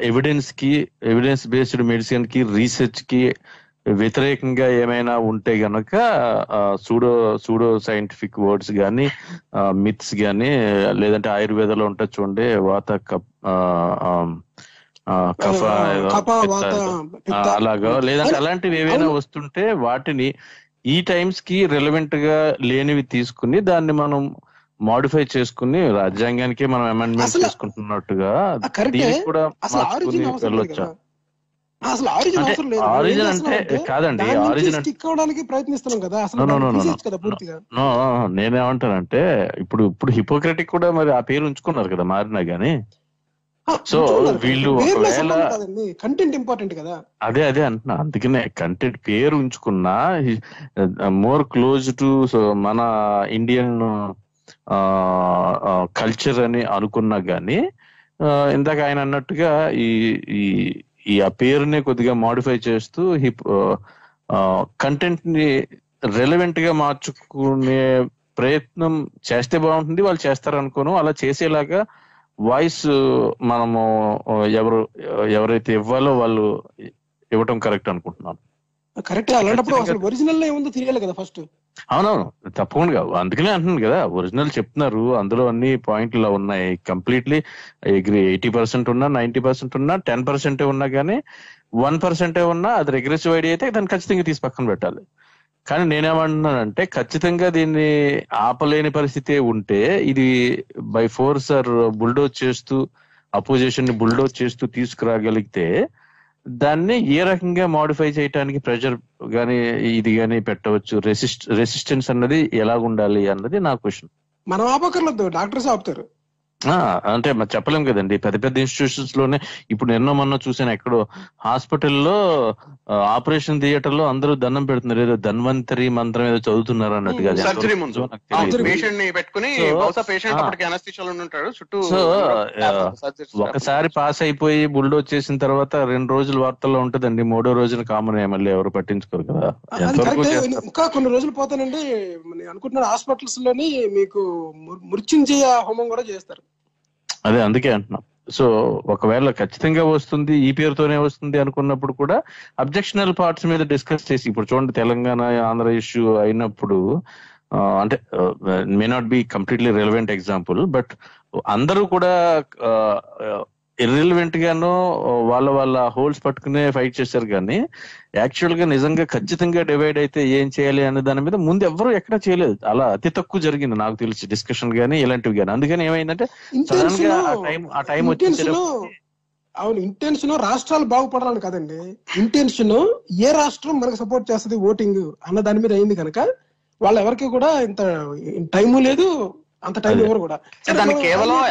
Speaker 3: ఎవిడెన్స్కి ఎవిడెన్స్ బేస్డ్ మెడిసిన్కి రీసెర్చ్కి వ్యతిరేకంగా ఏమైనా ఉంటే గనక సూడో సూడో సైంటిఫిక్ వర్డ్స్ గాని మిత్స్ గాని లేదంటే ఆయుర్వేదంలో ఉంటుంది చూడండి వాత కప్ కఫ అలాగా లేదంటే. అలాంటివి ఏవైనా. వస్తుంటే వాటిని ఈ టైమ్స్కి రిలవెంట్గా లేనివి తీసుకుని దాన్ని మనం మాడిఫై చేసుకుని రాజ్యాంగానికి మనం అమెండ్మెంట్ చేసుకుంటున్నట్టుగా కూడా మార్చుకుని వెళ్ళొచ్చా
Speaker 1: అసలు ఆరిజిన్
Speaker 3: అంటే
Speaker 1: అవసరం లేదు. ఏం
Speaker 3: అంటే కాదండి, అంటే-
Speaker 1: స్టిక్ అవడానికి ప్రయత్నిస్తున్నాం కదా. అసలు. కదా పూర్తిగా?
Speaker 3: నేనేమంటానంటే ఇప్పుడు ఇప్పుడు హిపోక్రటిక్ కూడా మరి ఆ పేరు ఉంచుకున్నారు కదా మారినా గానీ. So, వీళ్ళు ఒకవేళ-
Speaker 1: కంటెంట్ ఇంపార్టెంట్ కదా.
Speaker 3: అదే అదే అంటున్నా. అందుకనే కంటెంట్ పేరు ఉంచుకున్నా మోర్ క్లోజ్ టు మన ఇండియన్ కల్చర్ అని అనుకున్నా గానీ ఇందాక ఆయన అన్నట్టుగా ఈ ఈ ఈ ఆ పేరుని కొద్దిగా మాడిఫై చేస్తూ హిప్ కంటెంట్ని రెలవెంట్గా మార్చుకునే ప్రయత్నం చేస్తే బాగుంటుంది వాళ్ళు చేస్తారు అనుకోను అలా చేసేలాగా వాయిస్ మనము ఎవరు ఎవరైతే ఇవ్వాలో వాళ్ళు ఇవ్వటం కరెక్ట్ అనుకుంటున్నాను.
Speaker 1: కరెక్ట్ అలాంటప్పుడు అసలు ఒరిజినల్ ఏముందో తెలియాలి కదా ఫస్ట్
Speaker 3: అవునవును తప్పకుండా అందుకనే అంటున్నాను కదా ఒరిజినల్ చెప్తున్నారు. అందులో అన్ని పాయింట్లు ఉన్నాయి. కంప్లీట్లీ ఎగ్రీ ఎయిటీ పర్సెంట్ ఉన్నా నైన్టీ పర్సెంట్ ఉన్నా టెన్ పర్సెంటే ఉన్నా కానీ వన్ పర్సెంటే ఉన్నా అది రిగ్రెసివ్ ఐడియా అయితే దాన్ని ఖచ్చితంగా తీసి పక్కన పెట్టాలి. కానీ నేనేమంటున్నానంటే ఖచ్చితంగా దీన్ని ఆపలేని పరిస్థితి ఉంటే ఇది బై ఫోర్స్ ఆర్ బుల్డోజ్ చేస్తూ అపోజిషన్ని బుల్డోజ్ చేస్తూ తీసుకురాగలిగితే దాన్ని ఏ రకంగా మాడిఫై చేయడానికి ప్రెషర్ కానీ ఇది కానీ పెట్టవచ్చు? రెసిస్ట్ రెసిస్టెన్స్ అన్నది ఎలా ఉండాలి అన్నది నా క్వశ్చన్
Speaker 1: మనం ఆపకర్లేదు డాక్టర్స్ ఆపుతారు.
Speaker 3: అంటే మరి చెప్పలేం కదండి. పెద్ద పెద్ద ఇన్స్టిట్యూషన్స్లోనే ఇప్పుడు ఎన్నో మొన్న చూసాను ఎక్కడో హాస్పిటల్లో ఆపరేషన్ థియేటర్లో అందరూ దండం పెడుతున్నారు. ఏదో ధన్వంతరి మంత్రం ఏదో చదువుతున్నారు అన్నట్టుగా.
Speaker 2: surgery
Speaker 3: ఒకసారి పాస్ అయిపోయి బుల్డోజ్ చేసిన తర్వాత రెండు రోజులు వార్తల్లో ఉంటదండి. మూడో రోజున కామన్ మళ్ళీ ఎవరు పట్టించుకోరు కదా?
Speaker 1: ఇంకా కొన్ని రోజులు పోతానండి. నేను అనుకుంటున్నాను హాస్పిటల్స్లోని మీకు మృత్యుంజయ హోమం కూడా చేస్తారు.
Speaker 3: అదే అందుకే అంటున్నాం. సో ఒకవేళ ఖచ్చితంగా వస్తుంది ఈ పేరుతోనే వస్తుంది అనుకున్నప్పుడు కూడా అబ్జెక్షనల్ పార్ట్స్ మీద డిస్కస్ చేసి ఇప్పుడు చూడండి తెలంగాణ ఆంధ్ర ఇష్యూ అయినప్పుడు అంటే may not be completely relevant example but అందరూ కూడా ఇర్రిలవెంట్ గాను వాళ్ళ వాళ్ళ హోల్స్ పట్టుకునే ఫైట్ చేశారు కానీ యాక్చువల్గా నిజంగా ఖచ్చితంగా డివైడ్ అయితే ఏం చేయాలి అనే దాని మీద ముందు ఎవరు ఎక్కడ చేయలేదు. అలా అతి తక్కువ జరిగింది నాకు తెలిసి డిస్కషన్ గానీ ఇలాంటివి గానీ. అందుకని ఏమైందంటే సడన్గా ఆ టైం ఆ టైం వచ్చేసరికి
Speaker 1: అవును ఇంటెన్షన్ రాష్ట్రాలు బాగుపడాలని కదండి. ఇంటెన్షన్ ఏ రాష్ట్రం మనకు సపోర్ట్ చేస్తుంది ఓటింగ్ అన్న దాని మీద అయింది కనుక వాళ్ళు ఎవరికి కూడా ఇంత టైము లేదు. అంత టైం. ఎవరు కూడా.
Speaker 2: దాన్ని కేవలం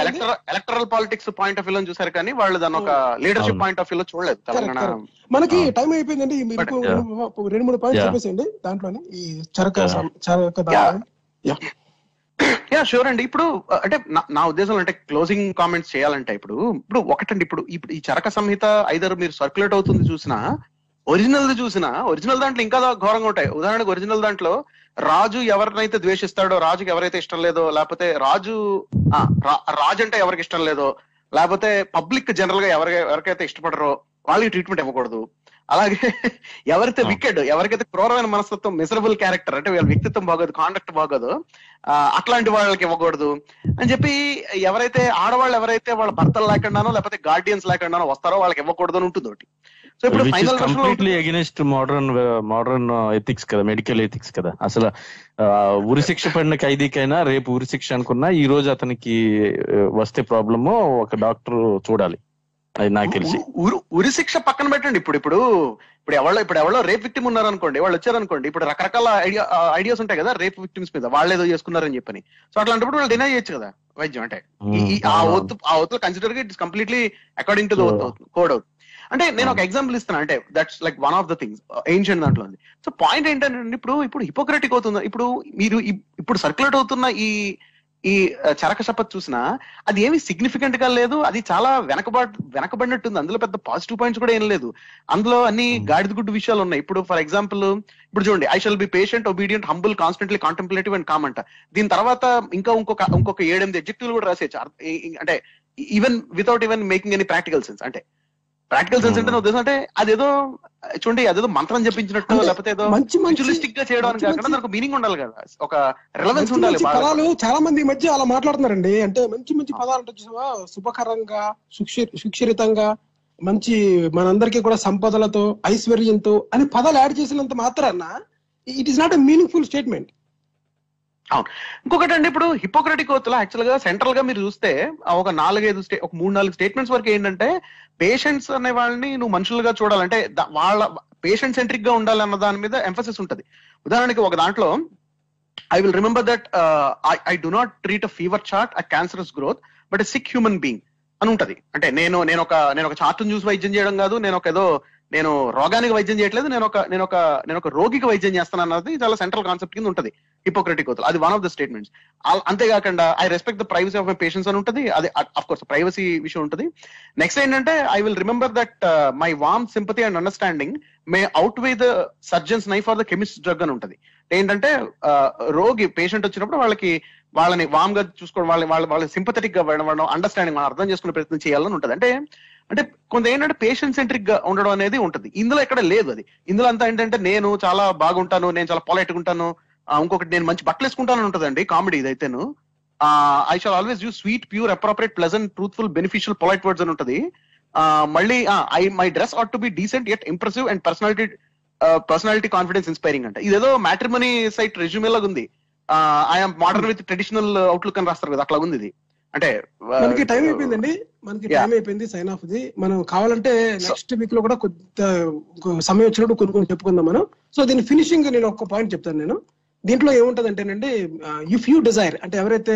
Speaker 2: electoral politics point of view లో చూసారు కానీ వాళ్ళు దాన్ని ఒక లీడర్షిప్. పాయింట్ ఆఫ్ వ్యూ లో చూడలేదు తెలంగాణ.
Speaker 1: మనకి. టైం అయిపోయిందండి.
Speaker 3: yeah.
Speaker 1: రెండు- మూడు పాయింట్స్. చెప్పేసేయండి దాంట్లోనే. ఈ చరక చరక
Speaker 2: యా. షూర్ అండి. ఇప్పుడు uh, అంటే నా- నా ఉద్దేశంలో అంటే క్లోజింగ్ కామెంట్స్ చేయాలంటే ఇప్పుడు ఇప్పుడు ఒకటండి. ఇప్పుడు ఇప్పుడు ఈ చరక సంహిత ఐదర్ మీరు సర్క్యులేట్ అవుతుంది చూసినా ఒరిజినల్ చూసినా ఒరిజినల్ దాంట్లో ఇంకా ఘోరంగా ఉంటాయి. ఉదాహరణకు ఒరిజినల్ దాంట్లో రాజు ఎవరినైతే ద్వేషిస్తాడో రాజుకి ఎవరైతే ఇష్టం లేదో లేకపోతే రాజు రాజు అంటే ఎవరికి ఇష్టం లేదో లేకపోతే పబ్లిక్ జనరల్గా ఎవరి ఎవరికైతే ఇష్టపడరో వాళ్ళకి ట్రీట్మెంట్ ఇవ్వకూడదు. అలాగే ఎవరైతే. వికెడ్ ఎవరికైతే క్రూరమైన మనస్తత్వం మిసరబుల్ క్యారెక్టర్ అంటే వీళ్ళ వ్యక్తిత్వం బాగోదు కాండక్ట్ బాగోదు అట్లాంటి వాళ్ళకి ఇవ్వకూడదు అని చెప్పి ఎవరైతే ఆడవాళ్ళు ఎవరైతే వాళ్ళ భర్తలు లేకుండానో లేకపోతే గార్డియన్స్ లేకుండానో వస్తారో వాళ్ళకి ఇవ్వకూడదు అని ఉంటుంది ఒకటి. సో ఇప్పుడు final
Speaker 3: completely against modern modern ethics కదా మెడికల్ ఎథిక్స్ కదా. అసలు ఆ, ఉరి శిక్ష పడిన ఖైదీకైనా రేపు ఉరి శిక్ష అనుకున్నా ఈ రోజు అతనికి ఆ, వస్తే ప్రాబ్లమ్ ఒక డాక్టర్ చూడాలి. అది నాకు తెలిసి.
Speaker 2: ఉరి- శిక్ష పక్కన పెట్టండి. ఇప్పుడు ఇప్పుడు ఇప్పుడు ఎవరో ఇప్పుడు ఎవరో రేప్ విక్టిమ్ ఉన్నారు అనుకోండి వాళ్ళు వచ్చారనుకోండి ఇప్పుడు రకరకాల ఐడియా ఐడియాస్ ఉంటాయి కదా రేప్ విక్టిమ్స్ మీద. వాళ్ళు ఏదో చేసుకున్నారని చెప్పని. సో అట్లాంటప్పుడు వాళ్ళు డినై చేయొచ్చు కదా వైద్యం. అంటే ఆ
Speaker 3: Hmm.
Speaker 2: ఒత్తు ఆ ఒత్తు consider it's completely according to the code out అంటే నేను ఒక
Speaker 3: Hmm.
Speaker 2: ఎగ్జాంపుల్ ఇస్తాను. అంటే that's like one of the things ancient దాంట్లో ఉంది. సో పాయింట్ ఏంటంటే ఇప్పుడు ఇప్పుడు హిపోక్రటిక్ అవుతుంది? ఇప్పుడు మీరు ఇప్- ఇప్పుడు సర్క్యులేట్ అవుతున్న ఈ ఈ ఆ, చరక శపథ్ చూసినా అది ఏమి సిగ్నిఫికెంట్గా లేదు. అది చాలా వెనకబడి వెనకబడినట్టుంది. అందులో పెద్ద పాజిటివ్ పాయింట్స్ కూడా ఏం లేదు. అందులో అన్ని
Speaker 3: Hmm.
Speaker 2: గాడిద గుడ్డు విషయాలు ఉన్నాయి. ఇప్పుడు ఫర్ ఎగ్జాంపుల్ ఇప్పుడు చూడండి I shall be patient obedient humble constantly contemplative and calm అంట. దీని తర్వాత ఇంకా ఇంకొక ఇంకొక ఏడెనిమిది ఎగ్జెక్టివ్లు కూడా రాసేయచ్చు. ఈ- అంటే even without even making any practical sense అంటే ప్రాక్టికల్ సెన్స్ అంటే ఉద్దేశం అంటే అదేదో చూడండి అదేదో మంత్రం చెప్పించినట్టు లేకపోతే ఏదో
Speaker 1: మంచి మంచి
Speaker 2: ఫ్యూచరిస్టిక్గా చేయడానికి కాకుండా దానికి మీనింగ్ ఉండాలి కదా. ఒక రెలవెన్స్ ఉండాలి.
Speaker 1: పదాలు చాలా మంది ఈ మధ్య అలా మాట్లాడుతున్నారండి. అంటే మంచి మంచి పదాలు అంటే చూసావా? శుభకరంగా సుక్షి- సుక్షిరితంగా మంచి మనందరికీ కూడా సంపదలతో ఐశ్వర్యంతో అని పదాలు యాడ్ చేసినంత మాత్రాన it is not a meaningful statement
Speaker 2: ఇంకొకటి అండి ఇప్పుడు హిపోక్రటిక్ ఓత్ యాక్చువల్గా సెంట్రల్గా మీరు చూస్తే ఒక నాలుగైదు స్టే ఒక మూడు నాలుగు స్టేట్మెంట్స్ వరకు ఏంటంటే పేషెంట్స్ అనే వాళ్ళని నువ్వు మనుషులుగా చూడాలంటే వాళ్ళ పేషెంట్ సెంట్రిక్గా ఉండాలన్న దాని మీద ఎంఫసిస్ ఉంటది. ఉదాహరణకి ఒక దాంట్లో I will remember that I do not treat a fever chart a cancerous growth but sick human being అని ఉంటది. అంటే నేను నేను ఒక నేను ఒక చార్ట్ చూసి వైద్యం చేయడం కాదు నేను ఒక ఏదో నేను రోగానికి వైద్యం చేయట్లేదు నేను ఒక నేను ఒక నేను ఒక రోగికి వైద్యం చేస్తాను అన్నది చాలా సెంట్రల్ కాన్సెప్ట్ కింద ఉంటుంది. హిపోక్రటిక్ అవుతుంది అది వన్ ఆఫ్ ద స్టేట్మెంట్స్ అంతేకాకుండా I respect the privacy of my patients అని ఉంటుంది. అది అఫ్ కోర్స్ ప్రైవసీ విషయం ఉంటుంది. నెక్స్ట్ ఏంటంటే I will remember that my warm sympathy and understanding may outweigh the surgeon's knife for the chemist drug అని ఉంటుంది. ఏంటంటే uh, రోగి పేషెంట్ వచ్చినప్పుడు వాళ్ళకి వాళ్ళని వామ్గా చూసుకోవడం వాళ్ళని వాళ్ళ వాళ్ళ సింపథెటిక్గా వెళ్ళడం అండర్స్టాండింగ్ మనం అర్థం చేసుకునే ప్రయత్నం చేయాలని ఉంటుంది. అంటే అంటే కొంత ఏంటంటే పేషెంట్ సెంట్రిక్గా ఉండడం అనేది ఉంటుంది. ఇందులో ఎక్కడ లేదు అది. ఇందులో అంతా ఏంటంటే నేను చాలా బాగుంటాను నేను చాలా పొలైట్గా ఉంటాను. ఇంకొకటి నేను మంచి బట్టలు వేసుకుంటాను ఉంటుందండి comedy ఇదైతేను I shall always use sweet pure appropriate pleasant truthful beneficial polite words అని ఉంటుంది. ఆ, మళ్ళీ I my dress ought to be decent at impressive and personality personality confidence inspiring అంటే. ఇదేదో మ్యాట్రిమనీ సైట్ రెజ్యూమే లాగా ఉంది I'm modern with traditional outlook అని రాస్తారు కదా అట్లా ఉంది ఇది. అంటే
Speaker 1: మనకి టైం అయిపోయిందండి. మనకి. టైం అయిపోయింది సైన్ ఆఫ్ ది. మనం కావాలంటే నెక్స్ట్ వీక్లో కూడా కొంత ఇంకో సమయం వచ్చినప్పుడు కొన్ని కొన్ని చెప్పుకుందాం మనం. సో దీని ఫినిషింగ్ నేను ఒక పాయింట్ చెప్తాను నేను. దీంట్లో ఏముంటది అంటేనండి ఇఫ్ యూ డిజైర్ అంటే ఎవరైతే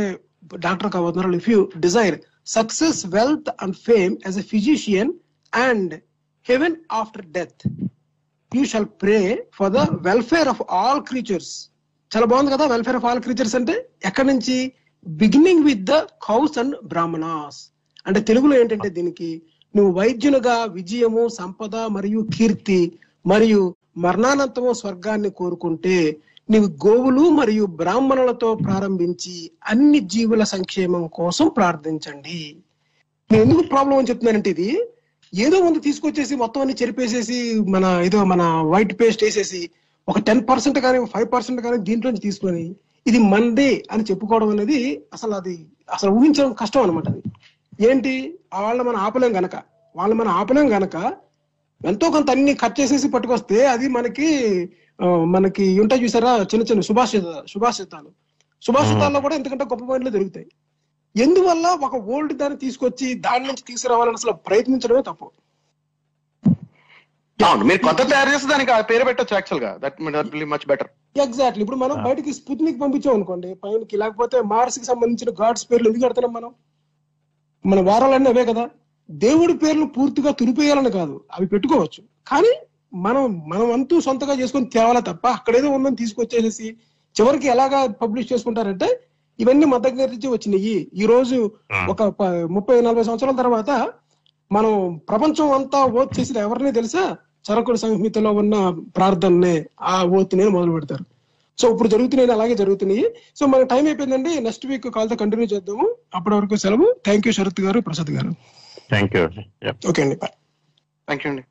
Speaker 1: doctor కాబోతున్నారో if you desire success wealth and fame as a physician and heaven after death you shall pray for the welfare of all creatures చాలా బాగుంది కదా వెల్ఫేర్ ఆఫ్ ఆల్ క్రీచర్స్ అంటే ఎక్కడి నుంచి beginning with the cows and brahmanas అంటే తెలుగులో ఏంటంటే దీనికి నువ్వు వైద్యునిగా విజయము సంపద మరియు కీర్తి మరియు మరణానంతము స్వర్గాన్ని కోరుకుంటే నీవు గోవులు మరియు బ్రాహ్మణులతో ప్రారంభించి అన్ని జీవుల సంక్షేమం కోసం ప్రార్థించండి. నేను ఎందుకు ప్రాబ్లం అని చెప్తున్నానంటే ఇది ఏదో ముందు తీసుకొచ్చేసి మొత్తం అన్ని చెరిపేసేసి మన ఏదో మన వైట్ పేస్ట్ వేసేసి ఒక టెన్ పర్సెంట్ కానీ ఫైవ్ పర్సెంట్ కానీ దీంట్లోంచి తీసుకొని ఇది మందే అని చెప్పుకోవడం అనేది అసలు అది అసలు ఊహించడం కష్టం అనమాట అది. ఏంటి? వాళ్ళ మనం ఆపలేం గనక. వాళ్ళు మనం ఆపలేం గనక ఎంతో కొంత అన్ని కట్ చేసేసి పట్టుకొస్తే అది మనకి మనకి ఉంటాయి చూసారా? చిన్న చిన్న సుభాషిత సుభాషితాలు. సుభాషితాల్లో కూడా ఎంతకంటే గొప్ప పాయింట్లు దొరుకుతాయి. ఎందువల్ల ఒక ఓల్డ్ దాన్ని తీసుకొచ్చి దాని నుంచి తీసుకురావాలని అసలు ప్రయత్నించడమే తప్పు.
Speaker 2: అవును మీరు కొత్త తయారు చేస్తే దానికి ఆ పేరు పెట్టచ్చు యాక్చువల్గా. That will much better
Speaker 1: exactly ఇప్పుడు మనం బయటికి స్పుత్నిక్ పంపించాం అనుకోండి పైనకి లేకపోతే మార్స్కి సంబంధించిన గాడ్స్ పేర్లు ఎందుకు పెడుతున్నాం మనం? మన వారాలన్నీ అవే కదా. దేవుడి పేర్లు పూర్తిగా తులిపేయాలని కాదు అవి పెట్టుకోవచ్చు. కానీ మనం మనం అంతూ సొంతగా చేసుకొని తేవాలా తప్ప అక్కడేదో ఉందని తీసుకొచ్చేసేసి చివరికి ఎలాగా పబ్లిష్ చేసుకుంటారంటే ఇవన్నీ దగ్గర నుంచి వచ్చినాయి. ఈ రోజు ఒక ప- ముప్పై నలభై సంవత్సరాల తర్వాత మనం ప్రపంచం అంతా ఓత్ చేసిన ఎవరిని తెలుసా? చరకుడు సంహితలో ఉన్న ప్రార్థననే ఆ ఓత్ని మొదలు పెడతారు. సో ఇప్పుడు జరుగుతున్నాయి అలాగే జరుగుతున్నాయి. సో మన టైం అయిపోయిందండి. నెక్స్ట్ వీక్ కాల్తో కంటిన్యూ చేద్దాము. అప్పటి వరకు సెలవు. Thank you Sharath garu Prasad garu.
Speaker 3: Thank you
Speaker 1: okay అండి. బాయ్.
Speaker 2: థ్యాంక్ యూ అండి.